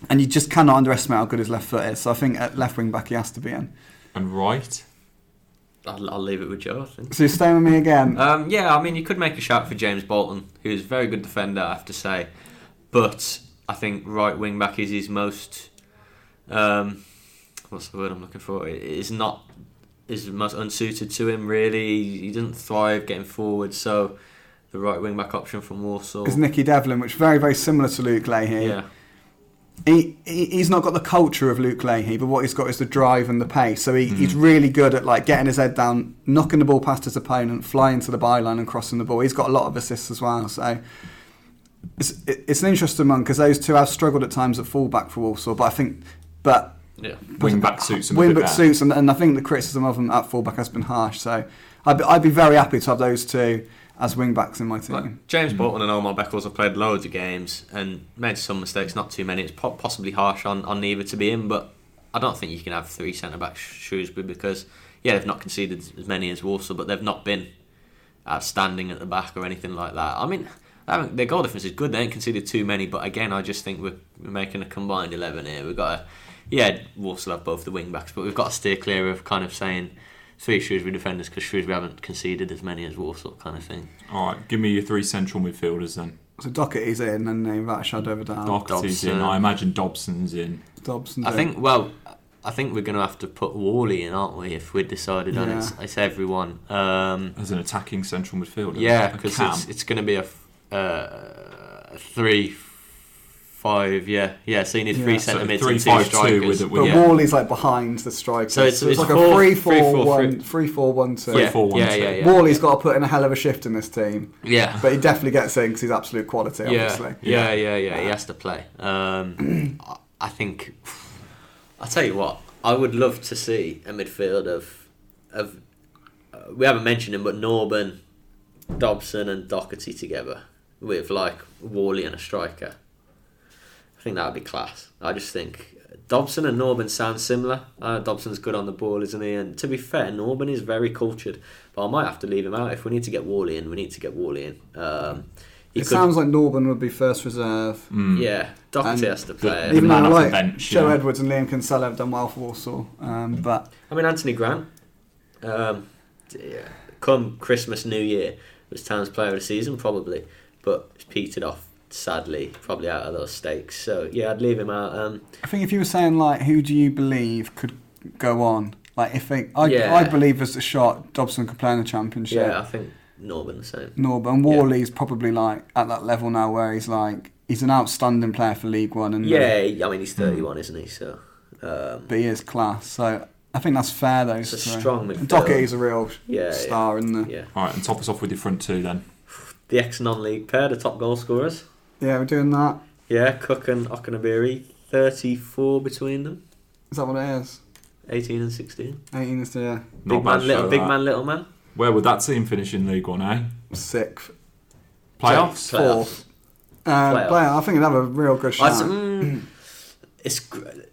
and you just cannot underestimate how good his left foot is. So I think at left wing back, he has to be in. And right. I'll, I'll leave it with Joe, I think. So you're staying with me again. Um, yeah, I mean, you could make a shout for James Bolton, who's a very good defender, I have to say. But I think right wing back is his most. Um, what's the word I'm looking for? It is not is most unsuited to him. Really, he doesn't thrive getting forward. So the right wing back option from Walsall. is Nicky Devlin, which is very, very similar to Luke Leahy. Yeah, he, he he's not got the culture of Luke Leahy, but what he's got is the drive and the pace. So he, he's really good at like getting his head down, knocking the ball past his opponent, flying to the byline and crossing the ball. He's got a lot of assists as well. So it's it- it's an interesting one because those two have struggled at times at fullback for Walsall, but I think but yeah. Wing back suits him a wing back better. suits, and, and I think the criticism of them at fullback has been harsh. So I'd be, I'd be very happy to have those two as wing backs in my team. Like James Bolton and Omar Beckles have played loads of games and made some mistakes, not too many. It's po- possibly harsh on, on neither to be in, but I don't think you can have three centre backs Shrewsbury because, yeah, they've not conceded as many as Walsall, but they've not been outstanding at the back or anything like that. I mean, I haven't- their goal difference is good. They ain't conceded too many, but again, I just think we're, we're making a combined 11 here. We've got to, yeah, Walsall have both the wing backs, but we've got to steer clear of kind of saying three Shrewsbury defenders because Shrewsbury haven't conceded as many as Walsall kind of thing. All right. Give me your three central midfielders then. So Docherty's in, and then without a shadow of a doubt, Docherty's in. Dobson. I imagine Dobson's in. Dobson. I think. Well, I think we're going to have to put Whalley in, aren't we? If we'd decided on it, Yeah. it's, it's everyone. Um, As an attacking central midfielder. yeah, because it's, it's going to be a, f- uh, three, five. Yeah, yeah. So you need three Yeah. So centre mids three, and two five, two strikers. with- with- But yeah. Whalley's like behind the strikers. So it's- it's, it's like four- a three, three, four, four, one, three. three, four, one, two. Three, yeah, four, one, yeah, two. yeah, yeah. Whalley's got to put in a hell of a shift in this team, Yeah. but he definitely gets in because he's absolute quality, obviously. Yeah, yeah, yeah, yeah. He has to play. Um, I- I think. I'll tell you what. I would love to see a midfield of, of. Uh, we haven't mentioned him, but Norburn, Dobson, and Docherty together with like Whalley and a striker. I think that would be class. I just think Dobson and Norburn sound similar. Uh, Dobson's good on the ball, isn't he? And to be fair, Norburn is very cultured. But I might have to leave him out if we need to get Whalley in. We need to get Whalley in. Um, It could- sounds like Norburn would be first reserve. Mm. yeah, Docherty And has to play. the Even man though off the like bench, Joe yeah. Edwards and Liam Kinsella have done well for Walsall, um, but I mean, Anthony Grant, um, yeah, come Christmas, New Year, was Town's player of the season, probably, but he's petered off, sadly, probably out of those stakes. So, yeah, I'd leave him out. Um, I think if you were saying like who do you believe could go on, like if they, I, Yeah. I believe there's a shot Dobson could play in the championship. yeah, I think Norburn the same. Norburn Whalley's probably like at that level now where he's like he's an outstanding player for League One and Yeah, I mean, he's 31, isn't he? So, um, but he is class. So I think that's fair. Those It's a strong And midfield. Docherty's a real yeah, star, isn't he? yeah. All right, and top us off with your front two then. The ex non league pair, the top goal scorers. Yeah, we're doing that. Yeah, Cook and Okenabirhie, 34 between them, Is that what it is? 18 and 16. 18 is the Not Big man, little, big man, little man. Where would that team finish in League One, eh? sixth. Playoffs? Playoffs. Fourth. Uh, Playoffs. player, I think it'd have a real good I shot. s- mm, it's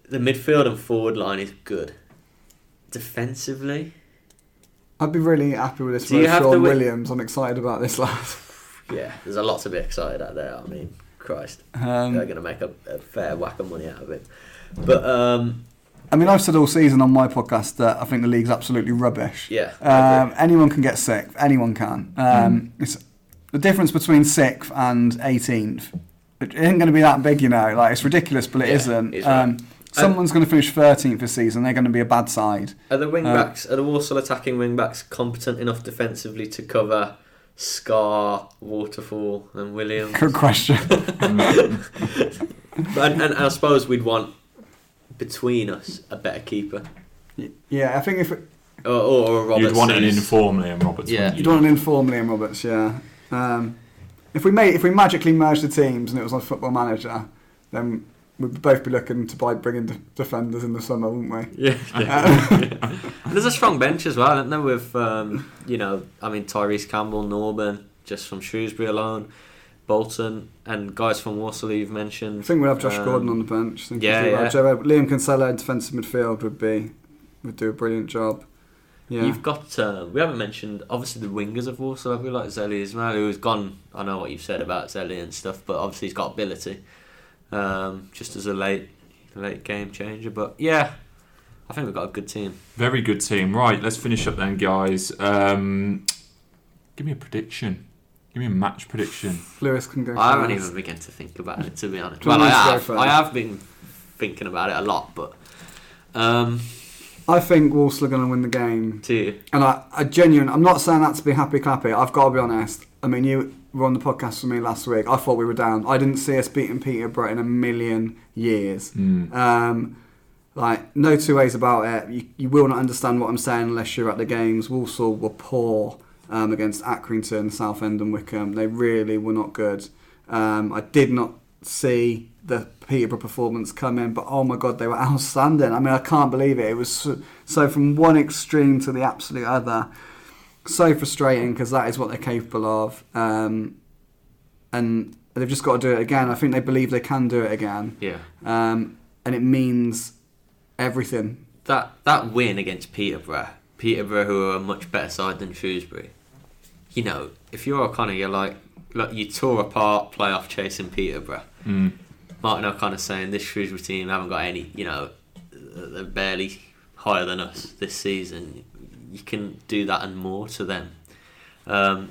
the midfield and forward line is good. defensively, I'd be really happy with this Do you have Sean to win- Williams. I'm excited about this lad. Yeah, there's a lot to be excited at there. I mean, Christ, Um, they're going to make a, a fair whack of money out of it. But um, I mean, I've said all season on my podcast that I think the league's absolutely rubbish. yeah, Um, anyone can get sick. Anyone can. Um, It's the difference between sixth and 18th. It isn't going to be that big, you know. Like it's ridiculous, but it Yeah, not right. Um, someone's going to finish 13th this season. They're going to be a bad side. are the wing uh, are the Walsall attacking wing backs competent enough defensively to cover Scarr, Waterfall, and Williams? Good question. and, and I suppose we'd want between us a better keeper, yeah, I think if it, or, or a Roberts. You'd want an who's- informal Liam Roberts. Yeah. wouldn't you don't want an informal Liam Roberts, yeah. Um, if we made, if we magically merged the teams and it was on Football Manager, then we'd both be looking to buy bring in de- defenders in the summer, wouldn't we? Yeah, yeah. And there's a strong bench as well, isn't there? With um, you know, I mean Tyrese Campbell, Norburn, just from Shrewsbury alone, Bolton, and guys from Walsall you've mentioned. I think we'd have Josh Um, Gordon on the bench. I think yeah, well. yeah. Joe- Liam Kinsella in defensive midfield would be would do a brilliant job. Yeah, You've got uh, we haven't mentioned obviously the wingers of Walsall. Have we like Zeli Ismail, who's gone? I know what you've said about Zeli and stuff, but obviously he's got ability, um, just as a late late game changer. But yeah, I think we've got a good team. Very good team. Right, let's finish up then, guys. Um, give me a prediction. Give me a match prediction. Lewis can go. I haven't even begun to think about it, to be honest. Well, I want me to go have. I have been thinking about it a lot, but um, I think Walsall are going to win the game, do you? and I, I genuine. I'm not saying that to be happy clappy. I've got to be honest. I mean, you were on the podcast with me last week. I thought we were down. I didn't see us beating Peterborough in a million years. Mm. Um, like no two ways about it. You, you will not understand what I'm saying unless you're at the games. Walsall were poor um, against Accrington, Southend, and Wycombe. They really were not good. Um, I did not see the Peterborough performance come in, but oh my god, they were outstanding. I mean, I can't believe it. It was so, so from one extreme to the absolute other. So frustrating because that is what they're capable of, um, and they've just got to do it again. I think they believe they can do it again Yeah. um, and it means everything. That that win against Peterborough, Peterborough who are a much better side than Shrewsbury. You know, if you're O'Connor, you're like, look, you tore apart playoff chasing Peterborough. Mm. Martin O'Connor saying this Shrewsbury team haven't got any, you know, they're barely higher than us this season. You can do that and more to them. Um,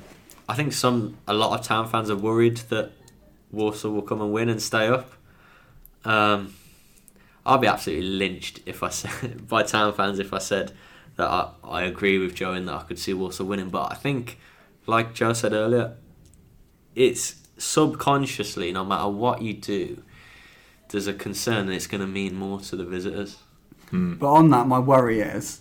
I think some a lot of town fans are worried that Walsall will come and win and stay up. Um, I'll be absolutely lynched if I said by town fans if I said that I, I agree with Joe in that I could see Walsall winning. But I think, like Joe said earlier, it's subconsciously, no matter what you do, there's a concern that it's going to mean more to the visitors. But on that, my worry is,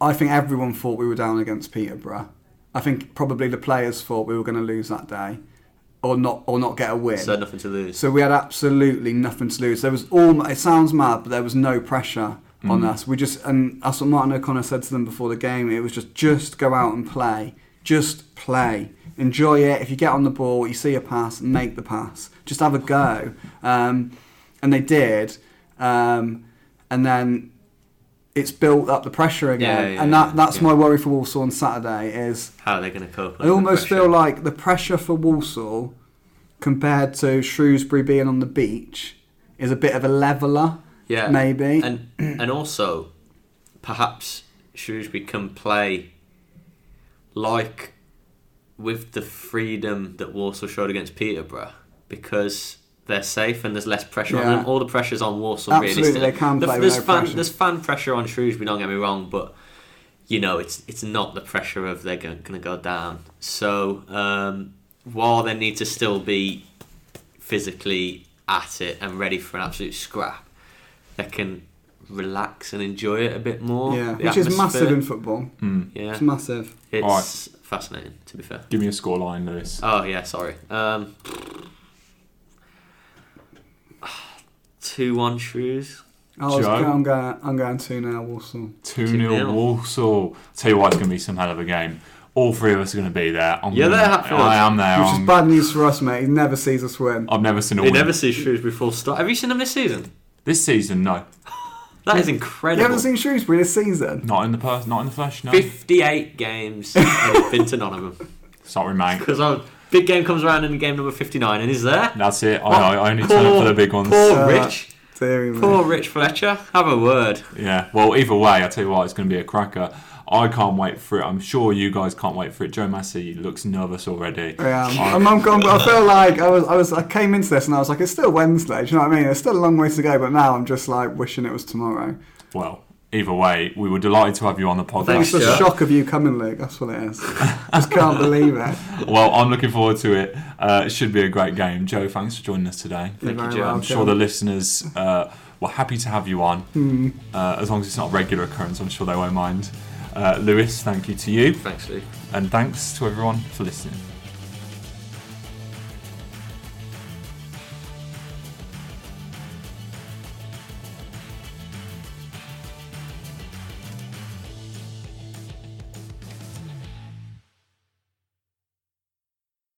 I think everyone thought we were down against Peterborough. I think probably the players thought we were going to lose that day, or not, or not get a win. So nothing to lose. So we had absolutely nothing to lose. There was all. It sounds mad, but there was no pressure on us. We just and that's what Martin O'Connor said to them before the game. It was just just go out and play, just play, enjoy it. If you get on the ball, you see a pass, make the pass. Just have a go. Um, and they did. Um, and then it's built up the pressure again. Yeah, yeah, and that, that's yeah. my worry for Walsall on Saturday is How are they going to cope? I almost feel like the pressure for Walsall compared to Shrewsbury being on the beach is a bit of a leveler, yeah, maybe. and and also perhaps Shrewsbury can play like with the freedom that Walsall showed against Peterborough because they're safe and there's less pressure on them. All the pressure's on Walsall. Absolutely, realistically. they can The- play with there's fan, pressure. There's fan pressure on Shrewsbury. Don't get me wrong, but you know it's it's not the pressure of they're going to go down. So um, while they need to still be physically at it and ready for an absolute scrap, they can relax and enjoy it a bit more. yeah, the which is massive in football. Mm. Yeah, It's massive. it's Alright. fascinating to be fair. Give me a scoreline, Lewis. Oh yeah, sorry. Um, two one Shrews. I was, Joe? I'm going. I'm going two now. Walsall. 2 2-0. 0 Walsall. Tell you what, it's going to be some hell of a game. All three of us are going to be there. I'm You're gonna- there, Hatfield? I am there. Which I'm- is bad news for us, mate. He never sees us win. I've never seen a You win. never see Shrewsbury full stop. Have you seen them this season? This season, no. That is incredible. You incredible. haven't seen Shrewsbury this season? Not in the pers- not in the flesh. No. 58 games and he's been to none of them. Sorry, mate. Because big game comes around in game number 59 and is there. That's it. I, I only turn up for the big ones. Poor Uh, Rich. Deary me. Poor Rich Fletcher. Have a word. Yeah. Well, either way, I tell you what, it's going to be a cracker. I can't wait for it. I'm sure you guys can't wait for it. Joe Massey looks nervous already. Yeah, I'm, I'm, I'm, I feel like I was, I was, I came into this and I was like, it's still Wednesday. Do you know what I mean? It's still a long way to go, but now I'm just like wishing it was tomorrow. Well, either way, we were delighted to have you on the podcast. Thanks, It's the Stuart. shock of you coming, Luke. That's what it is. I just can't believe it. well, I'm looking forward to it. Uh, it should be a great game. Joe, thanks for joining us today. You're Thank you, Joe. I'm I'm sure the listeners uh, were happy to have you on. Hmm. Uh, as long as it's not a regular occurrence, I'm sure they won't mind. Uh, Lewis, thank you to you. Thanks, Luke. And thanks to everyone for listening.